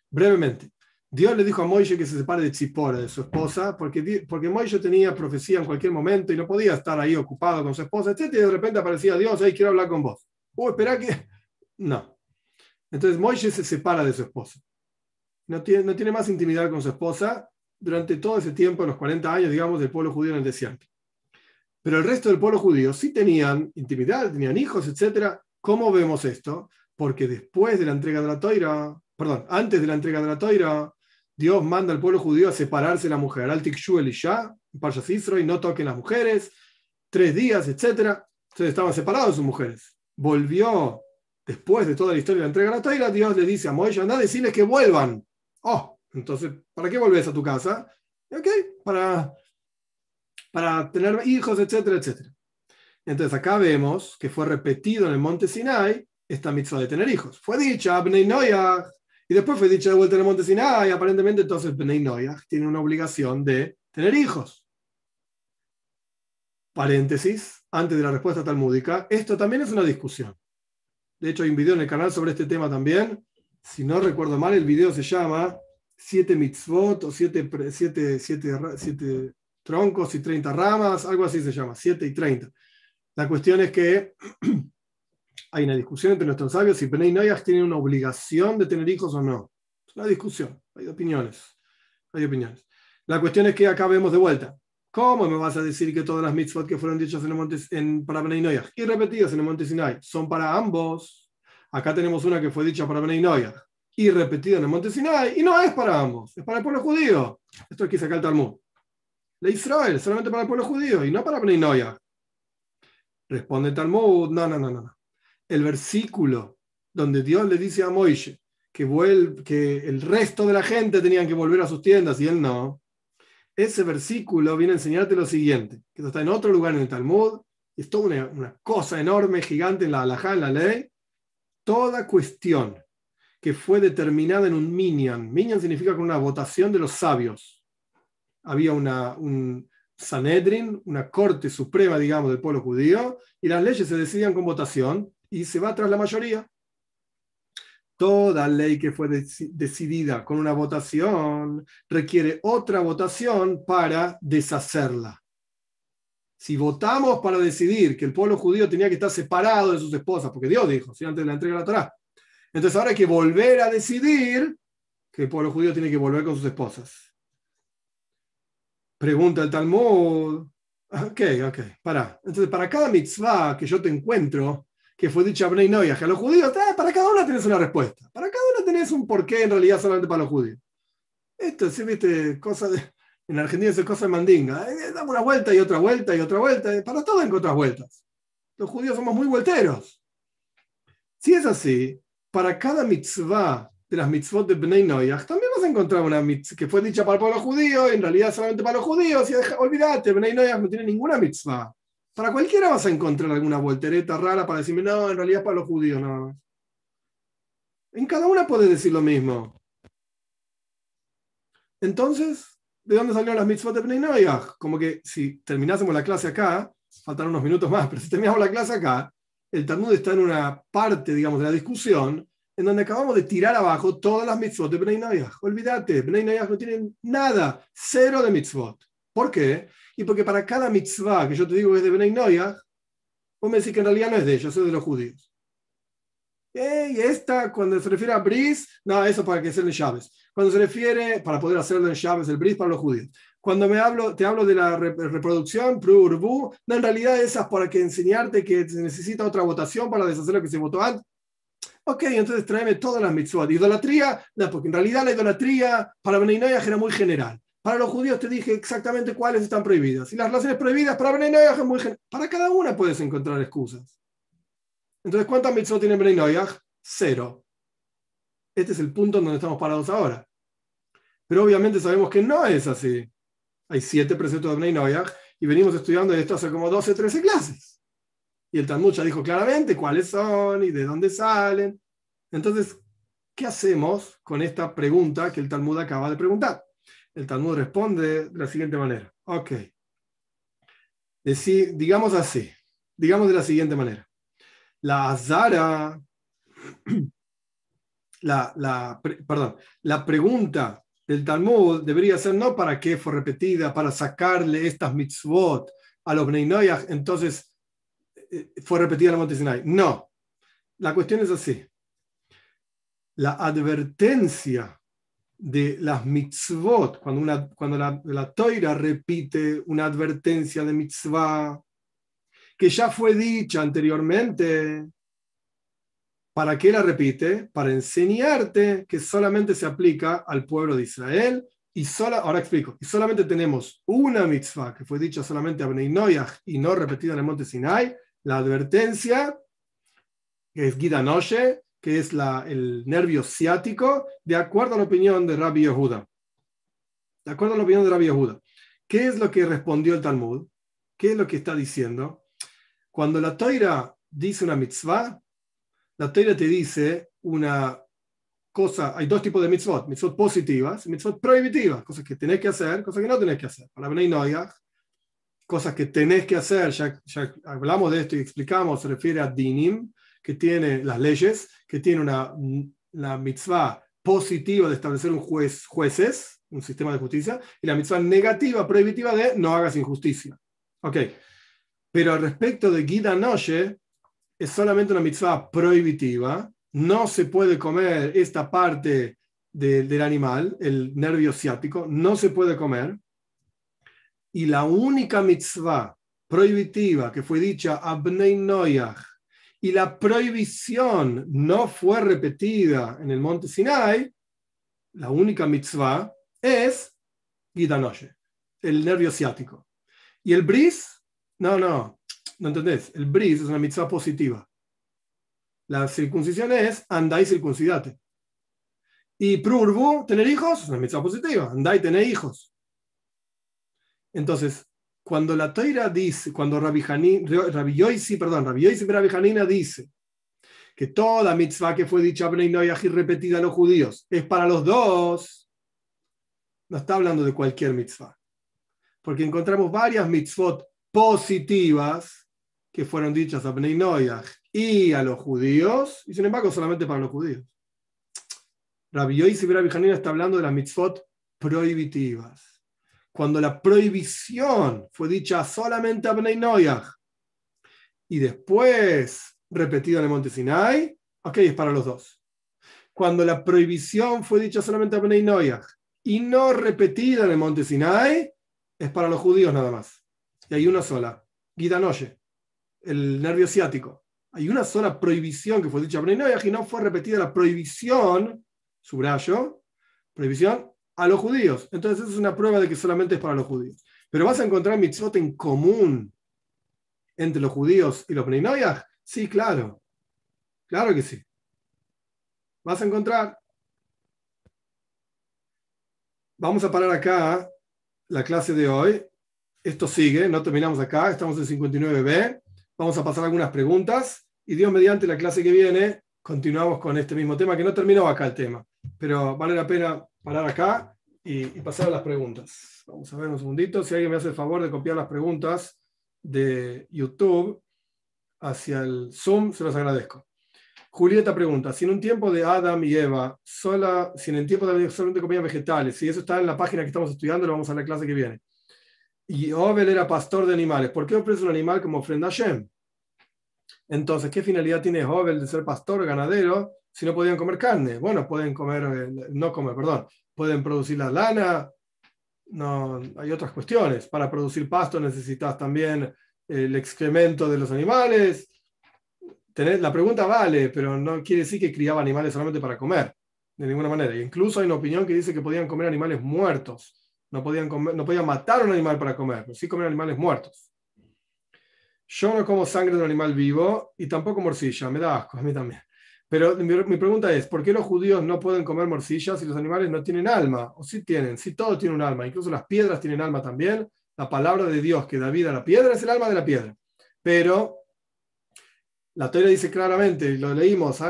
brevemente. Dios le dijo a Moisés que se separe de Tzipora, de su esposa, porque, porque Moisés tenía profecía en cualquier momento y no podía estar ahí ocupado con su esposa, etc. Y de repente aparecía Dios, hey, quiero hablar con vos. Oh, espera que... No. Entonces Moisés se separa de su esposa. No tiene, no tiene más intimidad con su esposa durante todo ese tiempo, los 40 años, digamos, del pueblo judío en el desierto. Pero el resto del pueblo judío sí tenían intimidad, tenían hijos, etc. ¿Cómo vemos esto? Porque después de la entrega de la toira, perdón, antes de la entrega de la toira, Dios manda al pueblo judío a separarse de la mujer. Al Tikshu Elisha, Parshas y no toquen las mujeres, tres días, etc. Entonces estaban separados sus mujeres. Volvió, después de toda la historia de la entrega de la toira, Dios le dice a Moisés, anda decirles que vuelvan. Oh, entonces, ¿para qué volvés a tu casa? Ok, para, para tener hijos, etcétera, etcétera. Entonces acá vemos que fue repetido en el monte Sinai esta mitzvah de tener hijos. Fue dicha, Abnei Noyah, y después fue dicho de vuelta en el monte Sinai, aparentemente entonces Benay Noyah tiene una obligación de tener hijos. Paréntesis, antes de la respuesta talmúdica, esto también es una discusión. De hecho, hay un video en el canal sobre este tema también. Si no recuerdo mal, el video se llama Siete mitzvot o siete, siete, siete troncos y 30 ramas, algo así se llama, 7 y 30. La cuestión es que hay una discusión entre nuestros sabios si Penei Noyas tienen una obligación de tener hijos o no. Es una discusión, hay opiniones. Hay opiniones. La cuestión es que acá vemos de vuelta. ¿Cómo me vas a decir que todas las mitzvot que fueron dichas en el monte, en, para Noyaj y repetidas en el monte Sinai son para ambos? Acá tenemos una que fue dicha para Benei Noyaj y repetida en el monte Sinai y no es para ambos, es para el pueblo judío. Esto es que saca el Talmud. La Israel, solamente para el pueblo judío y no para Benei Noyaj. Responde el Talmud, no, no, no, no el versículo donde Dios le dice a Moisés que, que el resto de la gente tenían que volver a sus tiendas y él no, ese versículo viene a enseñarte lo siguiente, que está en otro lugar en el Talmud, es toda una, cosa enorme, gigante en la halajá, en la ley, toda cuestión que fue determinada en un minyan. Minyan significa con una votación de los sabios. Había una, un Sanedrin, una corte suprema, digamos, del pueblo judío, y las leyes se decidían con votación, y se va tras la mayoría. Toda ley que fue decidida con una votación requiere otra votación para deshacerla. Si votamos para decidir que el pueblo judío tenía que estar separado de sus esposas, porque Dios dijo, si antes de la entrega de la Torah, entonces ahora hay que volver a decidir que el pueblo judío tiene que volver con sus esposas. Pregunta el Talmud. Ok, ok, para. Entonces, para cada mitzvah que yo te encuentro, que fue dicha a Bnei a los judíos, ah, para cada uno tenés una respuesta. Para cada uno tenés un porqué en realidad solamente para los judíos. Esto, sí, viste, cosa de, en Argentina es cosa de mandinga. Eh, damos una vuelta y otra vuelta y otra vuelta. Para todo en otras vueltas. Los judíos somos muy vuelteros. Si es así, para cada mitzvah de las mitzvot de Bnei Noyach, también vas a encontrar una mitzvah que fue dicha para el pueblo judío, en realidad solamente para los judíos, y olvídate, Bnei Noyach no tiene ninguna mitzvah. Para cualquiera vas a encontrar alguna voltereta rara para decirme, no, en realidad es para los judíos más. En cada una puede decir lo mismo. Entonces, ¿de dónde salieron las mitzvot de Bnei Como que si terminásemos la clase acá, faltan unos minutos más, pero si terminamos la clase acá, el Talmud está en una parte, digamos, de la discusión en donde acabamos de tirar abajo todas las mitzvot de Bnei Olvídate, Bnei no tienen nada, cero de mitzvot. ¿Por qué? Y porque para cada mitzvah que yo te digo es de Benay Noyah, vos me decís que en realidad no es de ellos, es de los judíos. Y esta, cuando se refiere a bris, no, eso para que sea en llaves. Cuando se refiere, para poder hacerlo en llaves, el bris para los judíos. Cuando me hablo, te hablo de la reproducción, prurbu, no, en realidad esas para que enseñarte que se necesita otra votación para deshacer lo que se votó antes. Ok, entonces tráeme todas las mitzvot. Idolatría, no, porque en realidad la idolatría para Bnei era muy general. Para los judíos te dije exactamente cuáles están prohibidas. Y las relaciones prohibidas para Bnei es muy general. Para cada una puedes encontrar excusas. Entonces, ¿cuántas mitzvot tiene Bnei Cero. Este es el punto en donde estamos parados ahora. Pero obviamente sabemos que no es así. Hay siete preceptos de Bnei y venimos estudiando esto hace como 12, 13 clases. Y el Talmud ya dijo claramente cuáles son y de dónde salen. Entonces, ¿qué hacemos con esta pregunta que el Talmud acaba de preguntar? El Talmud responde de la siguiente manera. Ok. digamos así. Digamos de la siguiente manera. La azara, la, la, perdón, la pregunta del Talmud debería ser no para qué fue repetida, para sacarle estas mitzvot a los Bnei entonces eh, fue repetida el monte Sinai. No. La cuestión es así. La advertencia de las mitzvot, cuando, una, cuando la, la toira repite una advertencia de mitzvah que ya fue dicha anteriormente, ¿para qué la repite? Para enseñarte que solamente se aplica al pueblo de Israel y sola, ahora explico, y solamente tenemos una mitzvah que fue dicha solamente a Bnei y no repetida en el monte Sinai, la advertencia, que es Guida Noche, que es la, el nervio ciático, de acuerdo a la opinión de Rabbi Yehuda. De acuerdo a la opinión de Rabbi Yehuda. ¿Qué es lo que respondió el Talmud? ¿Qué es lo que está diciendo? Cuando la toira dice una mitzvah, la toira te dice una cosa, hay dos tipos de mitzvot, mitzvot positivas y mitzvot prohibitivas, cosas que tenés que hacer, cosas que no tenés que hacer. Para Bnei Noyach, cosas que tenés que hacer, ya, hablamos de esto y explicamos, se refiere a dinim, que tiene las leyes, que tiene una, la mitzvah positiva de establecer un juez, jueces, un sistema de justicia, y la mitzvah negativa, prohibitiva de no hagas injusticia. Ok, pero al respecto de Gida Noche, es solamente una mitzvah prohibitiva, no se puede comer esta parte del animal, el nervio ciático, no se puede comer, y la única mitzvah prohibitiva que fue dicha a Bnei Noyach y la prohibición no fue repetida en el monte Sinai, la única mitzvah es Gidanoche, el nervio ciático. Y el bris, no, no, no entendés, el bris es una mitzvah positiva. La circuncisión es andá y circuncidate. Y prurbu, tener hijos, es una mitzvah positiva, andá y tener hijos. Entonces, cuando la Toira dice, cuando Rabbi, Rabbi Yoisi, perdón, Rabbi Yoisi Rabbi dice que toda mitzvah que fue dicha y repetida a los judíos es para los dos, no está hablando de cualquier mitzvah. Porque encontramos varias mitzvot positivas que fueron dichas a Bnei y a los judíos, y sin embargo solamente para los judíos. Rabbi Yoisi Rabbi está hablando de las mitzvot prohibitivas cuando la prohibición fue dicha solamente a Bnei Noyach y después repetida en el monte Sinai, ok, es para los dos. Cuando la prohibición fue dicha solamente a Bnei y no repetida en el monte Sinai, es para los judíos nada más. Y hay una sola, Noye, el nervio ciático. Hay una sola prohibición que fue dicha Noyach y no fue repetida la prohibición, subrayo, prohibición a los judíos. Entonces, esa es una prueba de que solamente es para los judíos. Pero vas a encontrar mitzvot en común entre los judíos y los Bnei Sí, claro. Claro que sí. Vas a encontrar. Vamos a parar acá la clase de hoy. Esto sigue, no terminamos acá, estamos en 59b. Vamos a pasar algunas preguntas y Dios mediante la clase que viene continuamos con este mismo tema, que no terminó acá el tema, pero vale la pena parar acá y, pasar a las preguntas. Vamos a ver un segundito. Si alguien me hace el favor de copiar las preguntas de YouTube hacia el Zoom, se los agradezco. Julieta pregunta, si en un tiempo de Adam y Eva, sola, si en el tiempo de solamente comían vegetales, si eso está en la página que estamos estudiando, lo vamos a la clase que viene. Y Obel era pastor de animales, ¿por qué ofrece un animal como ofrenda a Shem? Entonces, ¿qué finalidad tiene Obel de ser pastor ganadero si no podían comer carne? Bueno, pueden comer, eh, no comer, perdón, pueden producir la lana, no, hay otras cuestiones. Para producir pasto necesitas también el excremento de los animales. la pregunta vale, pero no quiere decir que criaba animales solamente para comer, de ninguna manera. incluso hay una opinión que dice que podían comer animales muertos. No podían, no podían matar a un animal para comer, pero sí comer animales muertos. Yo no como sangre de un animal vivo y tampoco morcilla, me da asco, a mí también. Pero mi, pregunta es, ¿por qué los judíos no pueden comer morcillas si los animales no tienen alma? O sí tienen, sí todo tiene un alma, incluso las piedras tienen alma también. La palabra de Dios que da vida a la piedra es el alma de la piedra. Pero la teoría dice claramente, lo leímos,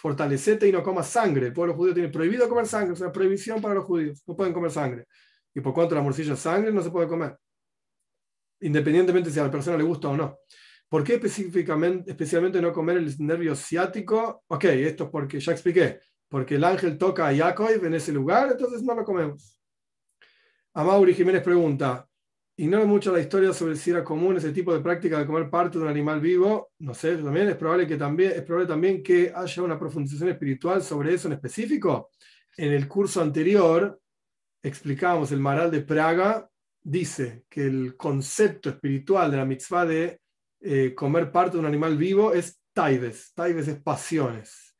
fortalecete y no comas sangre. El pueblo judío tiene prohibido comer sangre, es una prohibición para los judíos, no pueden comer sangre. Y por cuanto la morcilla es sangre, no se puede comer, independientemente si a la persona le gusta o no. ¿Por qué específicamente, especialmente no comer el nervio ciático? Ok, esto es porque ya expliqué, porque el ángel toca a Yaakov en ese lugar, entonces no lo comemos. Amauri Jiménez pregunta, Ignoro mucho la historia sobre si era común ese tipo de práctica de comer parte de un animal vivo. No sé, también es probable que también es probable también que haya una profundización espiritual sobre eso en específico. En el curso anterior explicábamos el Maral de Praga dice que el concepto espiritual de la mitzvah de eh, comer parte de un animal vivo es taides. Taides es pasiones.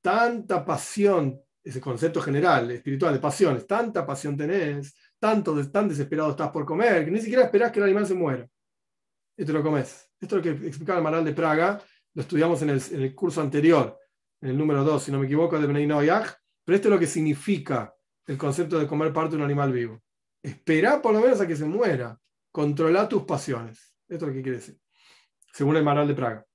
Tanta pasión, ese concepto general, espiritual de pasiones, tanta pasión tenés tanto, tan desesperado estás por comer, que ni siquiera esperás que el animal se muera. Y te lo comes. Esto es lo que explicaba el Maral de Praga, lo estudiamos en el, curso anterior, en el número 2, si no me equivoco, de Benay pero esto es lo que significa el concepto de comer parte de un animal vivo. Espera por lo menos a que se muera. Controla tus pasiones. Esto es lo que quiere decir, según el Maral de Praga.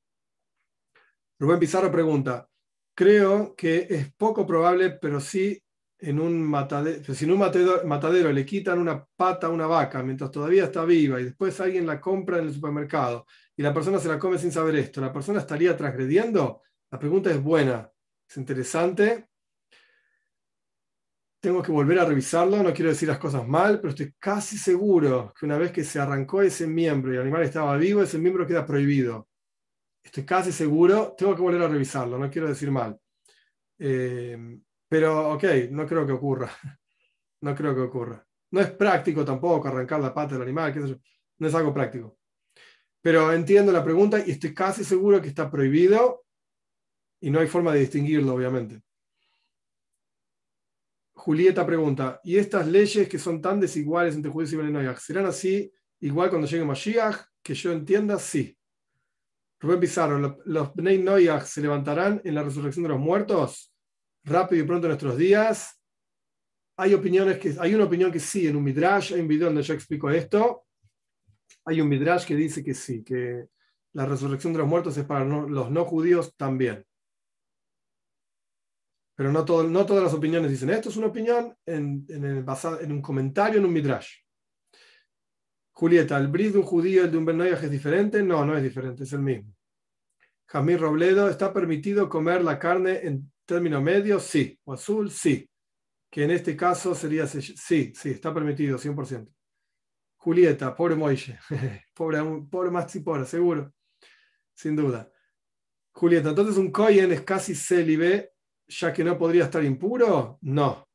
Rubén Pizarro pregunta, creo que es poco probable, pero sí en un matadero, si en un matadero, le quitan una pata a una vaca mientras todavía está viva y después alguien la compra en el supermercado y la persona se la come sin saber esto, ¿la persona estaría transgrediendo? La pregunta es buena, es interesante. Tengo que volver a revisarlo, no quiero decir las cosas mal, pero estoy casi seguro que una vez que se arrancó ese miembro y el animal estaba vivo, ese miembro queda prohibido. Estoy casi seguro, tengo que volver a revisarlo, no quiero decir mal. Eh, pero, ok, no creo que ocurra. No creo que ocurra. No es práctico tampoco arrancar la pata del animal, no es algo práctico. Pero entiendo la pregunta y estoy casi seguro que está prohibido y no hay forma de distinguirlo, obviamente. Julieta pregunta, ¿y estas leyes que son tan desiguales entre judíos y Bnei serán así igual cuando llegue Mashiach? Que yo entienda, sí. Rubén Pizarro, ¿los Bnei se levantarán en la resurrección de los muertos? Rápido y pronto nuestros días. Hay opiniones que, hay una opinión que sí, en un midrash, hay un video donde yo explico esto. Hay un midrash que dice que sí, que la resurrección de los muertos es para los no judíos también. Pero no, todo, no todas las opiniones dicen esto, es una opinión en, en, un comentario en un midrash. Julieta, ¿el bris de un judío y el de un Ben es diferente? No, no es diferente, es el mismo. Jamil Robledo, ¿está permitido comer la carne en término medio, sí. O azul, sí. Que en este caso sería sí, sí, está permitido, 100%. Julieta, pobre Moishe. pobre, pobre pobre seguro. Sin duda. Julieta, entonces un Koyen es casi célibe, ya que no podría estar impuro? No.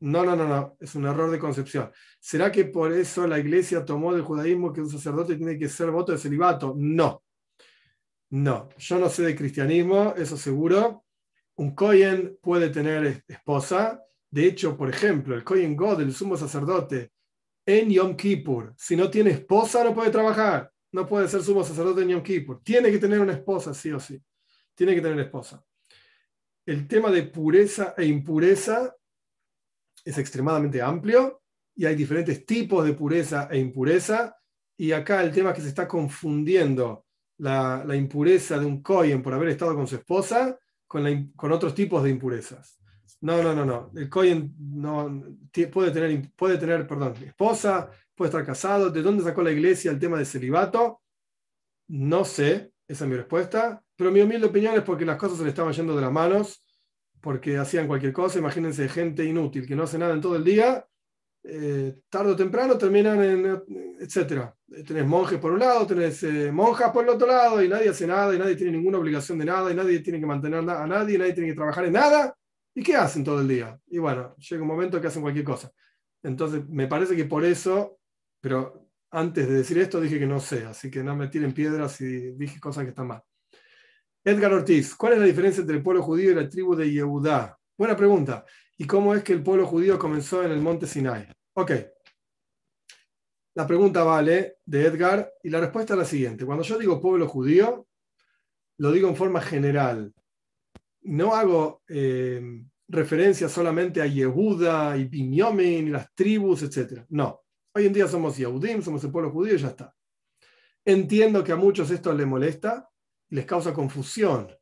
No, no, no, no. Es un error de concepción. ¿Será que por eso la iglesia tomó del judaísmo que un sacerdote tiene que ser voto de celibato? No. No. Yo no sé de cristianismo, eso seguro un Kohen puede tener esposa. De hecho, por ejemplo, el Kohen God, el sumo sacerdote, en Yom Kippur, si no tiene esposa, no puede trabajar. No puede ser sumo sacerdote en Yom Kippur. Tiene que tener una esposa, sí o sí. Tiene que tener esposa. El tema de pureza e impureza es extremadamente amplio y hay diferentes tipos de pureza e impureza. Y acá el tema es que se está confundiendo la, la impureza de un Kohen por haber estado con su esposa con, otros tipos de impurezas. No, no, no, no. El Cohen no, puede, tener, puede tener perdón, esposa, puede estar casado. ¿De dónde sacó la iglesia el tema del celibato? No sé, esa es mi respuesta. Pero mi humilde opinión es porque las cosas se le estaban yendo de las manos, porque hacían cualquier cosa. Imagínense gente inútil que no hace nada en todo el día eh, tarde o temprano terminan en, etcétera. Tenés monjes por un lado, tenés eh, monjas por el otro lado, y nadie hace nada, y nadie tiene ninguna obligación de nada, y nadie tiene que mantener a nadie, nadie tiene que trabajar en nada. ¿Y qué hacen todo el día? Y bueno, llega un momento que hacen cualquier cosa. Entonces, me parece que por eso, pero antes de decir esto dije que no sé, así que no me tiren piedras y dije cosas que están mal. Edgar Ortiz, ¿cuál es la diferencia entre el pueblo judío y la tribu de Yehudá? Buena pregunta. ¿Y cómo es que el pueblo judío comenzó en el monte Sinai? Ok. La pregunta vale de Edgar y la respuesta es la siguiente. Cuando yo digo pueblo judío, lo digo en forma general. No hago eh, referencia solamente a Yehuda y Binyamin y las tribus, etc. No. Hoy en día somos Yehudim, somos el pueblo judío y ya está. Entiendo que a muchos esto les molesta y les causa confusión.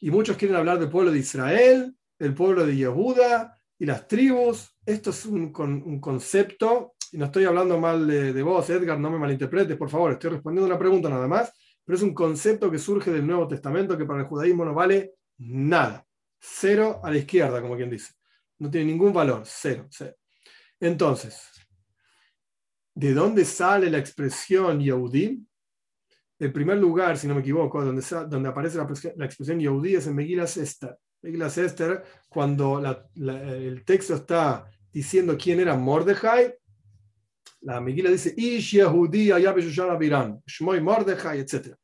Y muchos quieren hablar del pueblo de Israel, del pueblo de Yehuda y las tribus. Esto es un, un concepto, y no estoy hablando mal de, de, vos, Edgar, no me malinterpretes, por favor, estoy respondiendo una pregunta nada más, pero es un concepto que surge del Nuevo Testamento que para el judaísmo no vale nada. Cero a la izquierda, como quien dice. No tiene ningún valor, cero. cero. Entonces, ¿de dónde sale la expresión Yehudim? El primer lugar, si no me equivoco, donde, donde aparece la, la expresión Yehudí es en Megilas Esther. Megilas Esther, cuando el texto está diciendo quién era Mordejai, la Megila dice Ish Yehudí Abiran, Shmoy Mordejai, etc.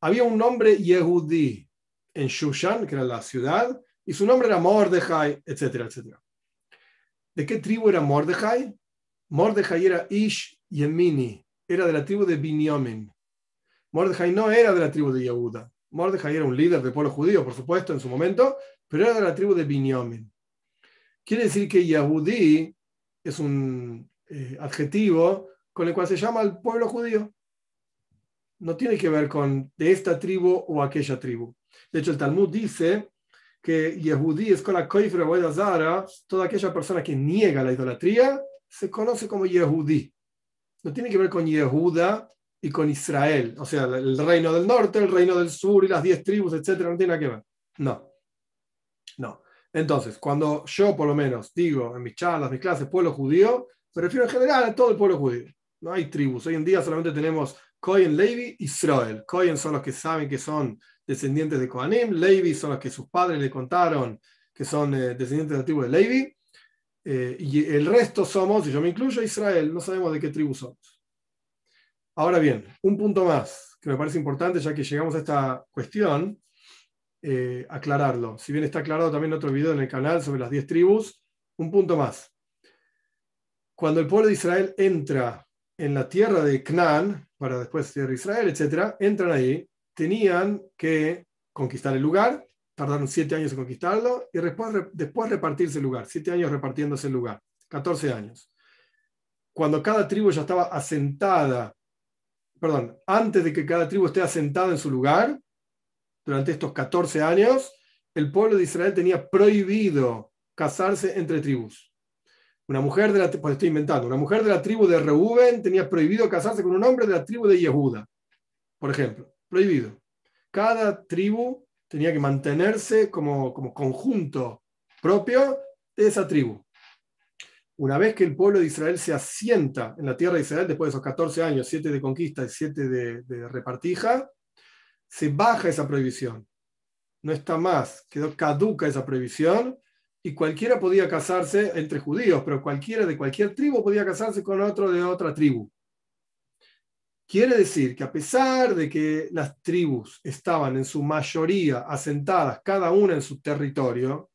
Había un nombre Yehudí en Shushan, que era la ciudad, y su nombre era Mordejai, etcétera, etcétera. ¿De qué tribu era Mordejai? Mordejai era Ish Yemini, era de la tribu de Binyamin. Mordejai no era de la tribu de Yehuda. Mordejai era un líder del pueblo judío, por supuesto, en su momento, pero era de la tribu de Binyamin. Quiere decir que Yehudí es un eh, adjetivo con el cual se llama al pueblo judío. No tiene que ver con de esta tribu o aquella tribu. De hecho, el Talmud dice que Yehudí es con la Koifra Zara, toda aquella persona que niega la idolatría, se conoce como Yehudí. No tiene que ver con Yehuda y con Israel, o sea, el reino del norte, el reino del sur y las diez tribus, etcétera, no tiene nada que ver. No. No. Entonces, cuando yo, por lo menos, digo en mis charlas, mis clases, pueblo judío, me refiero en general a todo el pueblo judío. No hay tribus. Hoy en día solamente tenemos Cohen, Levi, Israel. Cohen son los que saben que son descendientes de Kohanim, Levi son los que sus padres le contaron que son eh, descendientes de la tribu de Levi, eh, y el resto somos, y yo me incluyo, Israel, no sabemos de qué tribu somos. Ahora bien, un punto más que me parece importante, ya que llegamos a esta cuestión, eh, aclararlo. Si bien está aclarado también otro video en el canal sobre las 10 tribus, un punto más. Cuando el pueblo de Israel entra en la tierra de Canaán, para después ser Israel, etc., entran ahí, tenían que conquistar el lugar, tardaron siete años en conquistarlo y después, después repartirse el lugar, siete años repartiéndose el lugar, 14 años. Cuando cada tribu ya estaba asentada, perdón, antes de que cada tribu esté asentada en su lugar, durante estos 14 años, el pueblo de Israel tenía prohibido casarse entre tribus. Una mujer de la, pues estoy inventando, una mujer de la tribu de Reuben tenía prohibido casarse con un hombre de la tribu de Yehuda, por ejemplo prohibido. Cada tribu tenía que mantenerse como, como conjunto propio de esa tribu. Una vez que el pueblo de Israel se asienta en la tierra de Israel, después de esos 14 años, 7 de conquista y 7 de, de repartija, se baja esa prohibición. No está más, quedó caduca esa prohibición y cualquiera podía casarse entre judíos, pero cualquiera de cualquier tribu podía casarse con otro de otra tribu. Quiere decir que a pesar de que las tribus estaban en su mayoría asentadas, cada una en su territorio,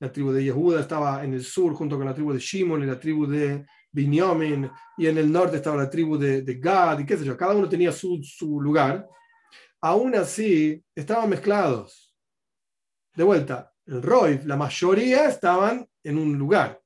la tribu de Yehuda estaba en el sur junto con la tribu de Shimon y la tribu de Binyamin, y en el norte estaba la tribu de, Gad, y qué sé yo, cada uno tenía su, su lugar, aún así estaban mezclados. De vuelta, el Roy, la mayoría estaban en un lugar.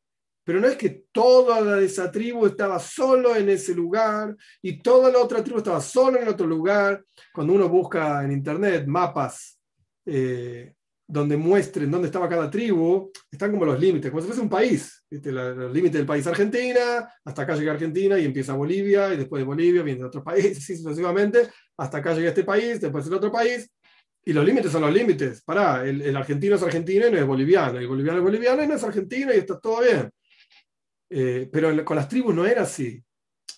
Pero no es que toda esa tribu estaba solo en ese lugar y toda la otra tribu estaba solo en otro lugar. Cuando uno busca en internet mapas eh, donde muestren dónde estaba cada tribu, están como los límites, como si fuese un país. Los límites del país Argentina, hasta acá llega Argentina y empieza Bolivia, y después de Bolivia viene otro país, así sucesivamente, hasta acá llega este país, después el otro país. Y los límites son los límites. Pará, el, el argentino es argentino y no es boliviano, el boliviano es boliviano y no es argentino y está todo bien. Eh, pero con las tribus no era así.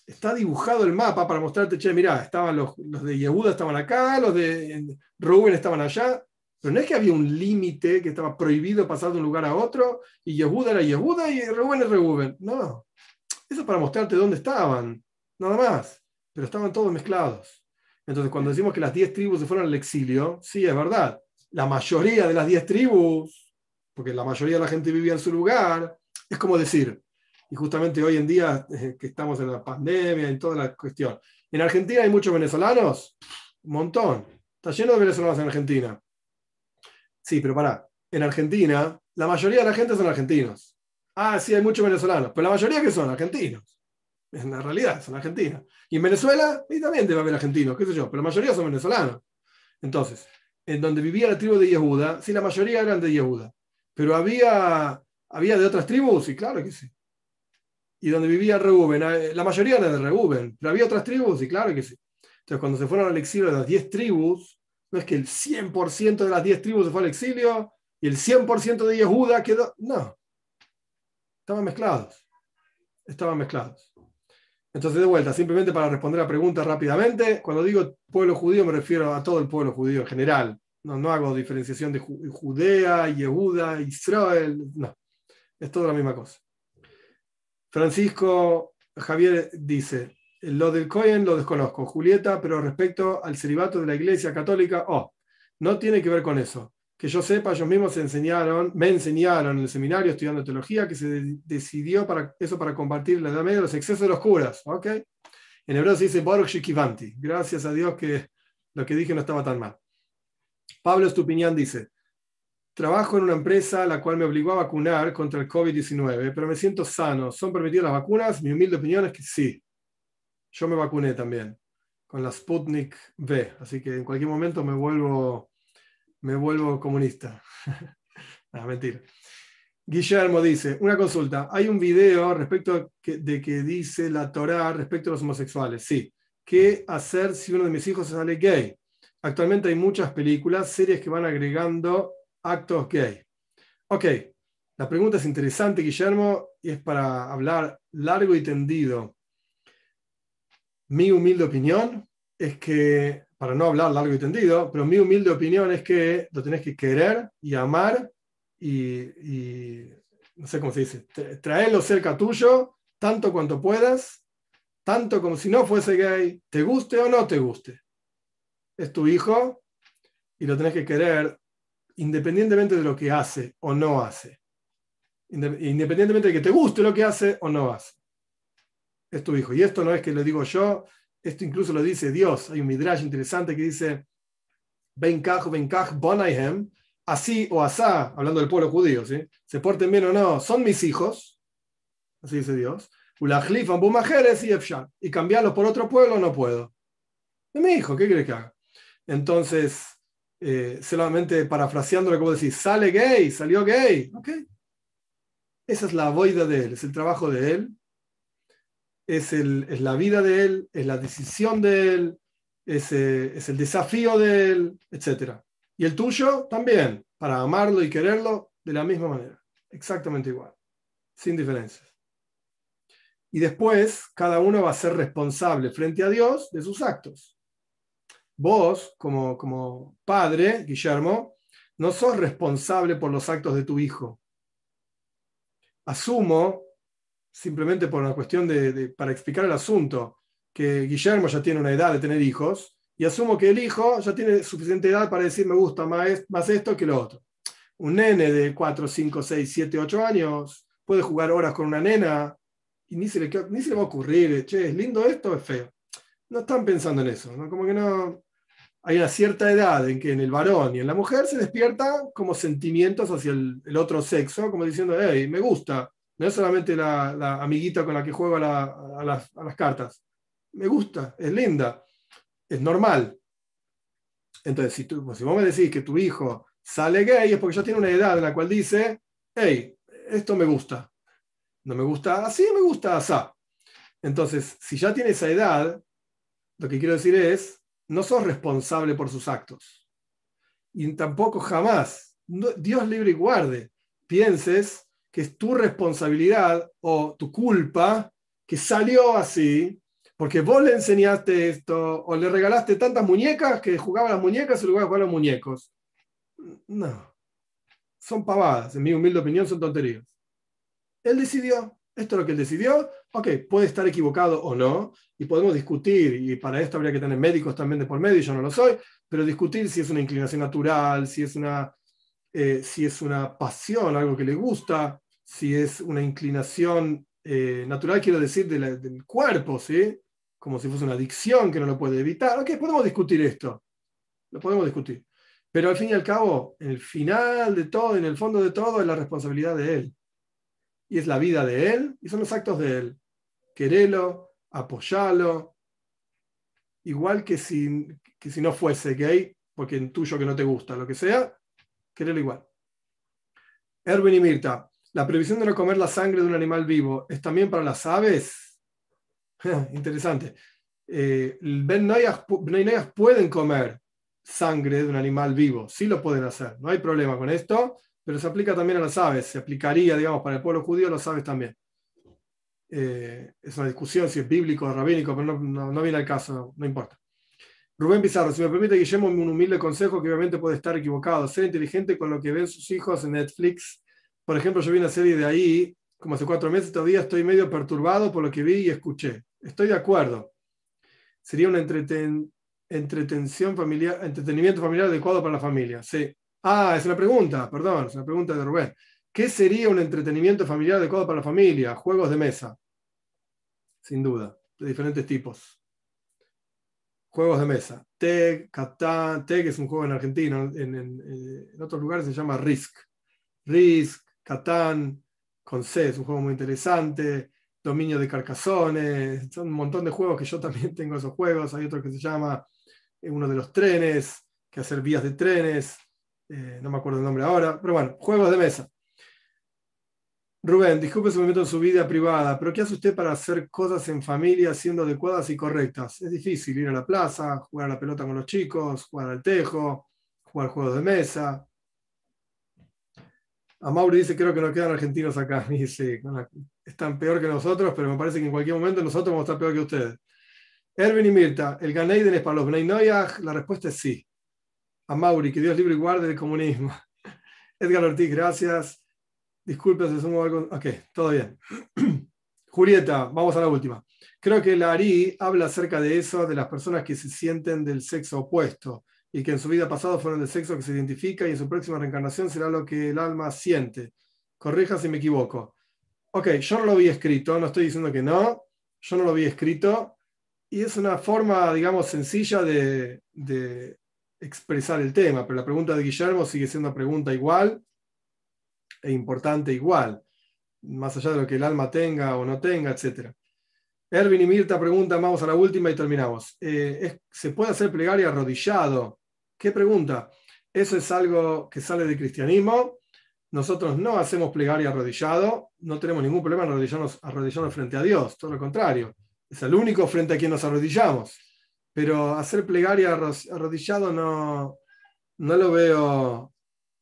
Está dibujado el mapa para mostrarte, che, mirá, estaban los, los de Yehuda estaban acá, los de Rubén estaban allá. Pero no es que había un límite que estaba prohibido pasar de un lugar a otro y Yehuda era Yehuda y Rubén es Reuben. No. Eso es para mostrarte dónde estaban. Nada más. pero estaban todos mezclados. Entonces, cuando decimos que las 10 tribus se fueron al exilio, sí, es verdad. La mayoría de las 10 tribus, porque la mayoría de la gente vivía en su lugar, es como decir, y justamente hoy en día eh, que estamos en la pandemia y toda la cuestión, en Argentina hay muchos venezolanos, un montón, está lleno de venezolanos en Argentina. Sí, pero pará, en Argentina, la mayoría de la gente son argentinos. Ah, sí, hay muchos venezolanos, pero la mayoría que son argentinos. En la realidad, son argentinos. Y en Venezuela, y también debe haber argentinos, qué sé yo, pero la mayoría son venezolanos. Entonces, en donde vivía la tribu de Yehuda, sí, la mayoría eran de Yehuda. Pero había, había de otras tribus, y claro que sí. Y donde vivía Reuben, eh, la mayoría era de Reuben, pero había otras tribus, y claro que sí. Entonces, cuando se fueron al exilio de las 10 tribus, no es que el 100% de las 10 tribus se fue al exilio y el 100% de Yehuda quedó. No. Estaban mezclados. Estaban mezclados. Entonces, de vuelta, simplemente para responder a la pregunta rápidamente, cuando digo pueblo judío me refiero a todo el pueblo judío en general. No, no hago diferenciación de Judea, Yehuda, Israel. No. Es toda la misma cosa. Francisco Javier dice, lo del Cohen lo desconozco, Julieta, pero respecto al celibato de la Iglesia Católica, oh, no tiene que ver con eso. Que yo sepa, ellos mismos enseñaron, me enseñaron en el seminario estudiando teología que se decidió para eso para compartir la edad media los excesos de los curas. ¿ok? En hebreo se dice Baruch Shikivanti. Gracias a Dios que lo que dije no estaba tan mal. Pablo Estupiñán dice, trabajo en una empresa la cual me obligó a vacunar contra el COVID-19, pero me siento sano. ¿Son permitidas las vacunas? Mi humilde opinión es que sí. Yo me vacuné también con la Sputnik V, así que en cualquier momento me vuelvo, me vuelvo comunista. no, mentira. Guillermo dice, una consulta, hay un video respecto de que dice la Torah respecto a los homosexuales. Sí, ¿qué hacer si uno de mis hijos sale gay? Actualmente hay muchas películas, series que van agregando actos gay. Ok, la pregunta es interesante, Guillermo, y es para hablar largo y tendido. Mi humilde opinión es que, para no hablar largo y tendido, pero mi humilde opinión es que lo tenés que querer y amar y, no sé cómo se dice, traerlo cerca tuyo tanto cuanto puedas, tanto como si no fuese gay, te guste o no te guste. Es tu hijo y lo tenés que querer independientemente de lo que hace o no hace. Independientemente de que te guste lo que hace o no hace. Es tu hijo. Y esto no es que lo digo yo, esto incluso lo dice Dios. Hay un midrash interesante que dice, Benkach, Benkach, Bonaihem, así o asá, hablando del pueblo judío, ¿sí? se porten bien o no, son mis hijos, así dice Dios, y cambiarlos por otro pueblo no puedo. Es mi hijo, ¿qué crees que haga? Entonces, eh, solamente parafraseándolo, como decir, sale gay, salió gay, ¿ok? Esa es la voida de él, es el trabajo de él, es, el, es la vida de él, es la decisión de él, es, eh, es el desafío de él, etc. Y el tuyo también, para amarlo y quererlo de la misma manera, exactamente igual, sin diferencias. Y después, cada uno va a ser responsable frente a Dios de sus actos vos, como, como padre, Guillermo, no sos responsable por los actos de tu hijo. Asumo, simplemente por una cuestión de, para explicar el asunto, que Guillermo ya tiene una edad de tener hijos, y asumo que el hijo ya tiene suficiente edad para decir me gusta más, más esto que lo otro. Un nene de 4, 5, 6, 7, 8 años puede jugar horas con una nena y ni se le, ni se le va a ocurrir, che, ¿es lindo esto o es feo? No están pensando en eso, ¿no? Como que no, hay una cierta edad en que en el varón y en la mujer se despierta como sentimientos hacia el, otro sexo, como diciendo, hey, me gusta. No es solamente la, amiguita con la que juego a, las, cartas. Me gusta, es linda, es normal. Entonces, si, tú, si vos me decís que tu hijo sale gay, es porque ya tiene una edad en la cual dice, hey, esto me gusta. No me gusta así, me gusta así. Entonces, si ya tiene esa edad, lo que quiero decir es, no sos responsable por sus actos. Y tampoco jamás, Dios libre y guarde, pienses que es tu responsabilidad o tu culpa que salió así, porque vos le enseñaste esto o le regalaste tantas muñecas que jugaba las muñecas en lugar de jugar a los muñecos. No, son pavadas, en mi humilde opinión son tonterías. Él decidió, Esto es lo que él decidió. Ok, puede estar equivocado o no, y podemos discutir, y para esto habría que tener médicos también de por medio, yo no lo soy, pero discutir si es una inclinación natural, si es una, eh, si es una pasión, algo que le gusta, si es una inclinación eh, natural, quiero decir, del cuerpo, ¿sí? Como si fuese una adicción que no lo puede evitar. Ok, podemos discutir esto. Lo podemos discutir. Pero al fin y al cabo, el final de todo, en el fondo de todo, es la responsabilidad de él. Y es la vida de él y son los actos de él. Querelo, apoyarlo. Igual que si, que si no fuese gay, porque intuyo que no te gusta, lo que sea, querelo igual. Erwin y Mirta, la previsión de no comer la sangre de un animal vivo es también para las aves. Interesante. Eh, ben Noyas pueden comer sangre de un animal vivo, sí lo pueden hacer, no hay problema con esto, pero se aplica también a las aves, se aplicaría, digamos, para el pueblo judío, las aves también. Eh, es una discusión si es bíblico o rabínico, pero no, viene al caso, no importa. Rubén Pizarro, si me permite, Guillermo, un humilde consejo que obviamente puede estar equivocado. Ser inteligente con lo que ven sus hijos en Netflix por ejemplo, yo vi una serie de ahí, como hace cuatro meses, todavía estoy medio perturbado por lo que vi y escuché. Estoy de acuerdo. Sería un entretención familiar, entretenimiento familiar adecuado para la familia. Sí. Ah, es una pregunta, perdón, es una pregunta de Rubén. ¿Qué sería un entretenimiento familiar adecuado para la familia? Juegos de mesa. Sin duda, de diferentes tipos. Juegos de mesa. TEG, Catán, TEG es un juego en Argentina, en, en otros lugares se llama Risk. Risk, Catán, con C, es un juego muy interesante, Dominio de Carcasones, son un montón de juegos que yo también tengo esos juegos, hay otro que se llama eh, uno de los trenes, que hacer vías de trenes, eh, no me acuerdo el nombre ahora, pero bueno, juegos de mesa. Rubén, disculpe su momento en su vida privada, pero ¿qué hace usted para hacer cosas en familia siendo adecuadas y correctas? Es difícil ir a la plaza, jugar a la pelota con los chicos, jugar al tejo, jugar juegos de mesa. A Mauri dice, creo que no quedan argentinos acá. Dice, están peor que nosotros, pero me parece que en cualquier momento nosotros vamos a estar peor que ustedes. Erwin y Mirta, ¿el Ganeiden es para los Bnei La respuesta es sí. A Mauri, que Dios libre y guarde del comunismo. Edgar Ortiz, gracias. Disculpe si sumo algo. Ok, todo bien. Julieta, vamos a la última. Creo que la habla acerca de eso, de las personas que se sienten del sexo opuesto y que en su vida pasada fueron del sexo que se identifica y en su próxima reencarnación será lo que el alma siente. Corrija si me equivoco. Ok, yo no lo vi escrito, no estoy diciendo que no, yo no lo vi escrito y es una forma, digamos, sencilla de, de expresar el tema, pero la pregunta de Guillermo sigue siendo una pregunta igual e importante igual, más allá de lo que el alma tenga o no tenga, etc. Erwin y Mirta preguntan, vamos a la última y terminamos. Eh, ¿Se puede hacer plegaria arrodillado? ¿Qué pregunta? Eso es algo que sale del cristianismo. Nosotros no hacemos plegaria arrodillado, no tenemos ningún problema en arrodillarnos, arrodillarnos frente a Dios, todo lo contrario. Es el único frente a quien nos arrodillamos. Pero hacer plegaria arrodillado no, no lo veo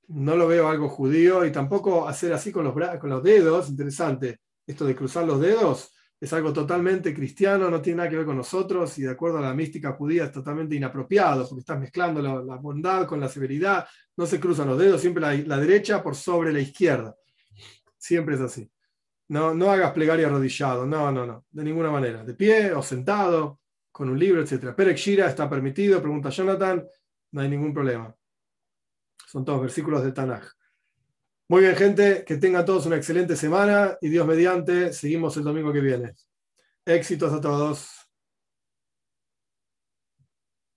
no lo veo algo judío y tampoco hacer así con los, con los dedos, interesante, esto de cruzar los dedos, es algo totalmente cristiano, no tiene nada que ver con nosotros y de acuerdo a la mística judía es totalmente inapropiado, porque estás mezclando la, bondad con la severidad, no se cruzan los dedos, siempre la, derecha por sobre la izquierda. Siempre es así. No, no hagas plegaria arrodillado, no, no, no, de ninguna manera. De pie o sentado, con un libro, etc. Perek Shira está permitido, pregunta Jonathan, no hay ningún problema. Son todos versículos de Tanaj. Muy bien, gente, que tengan todos una excelente semana y Dios mediante, seguimos el domingo que viene. Éxitos a todos.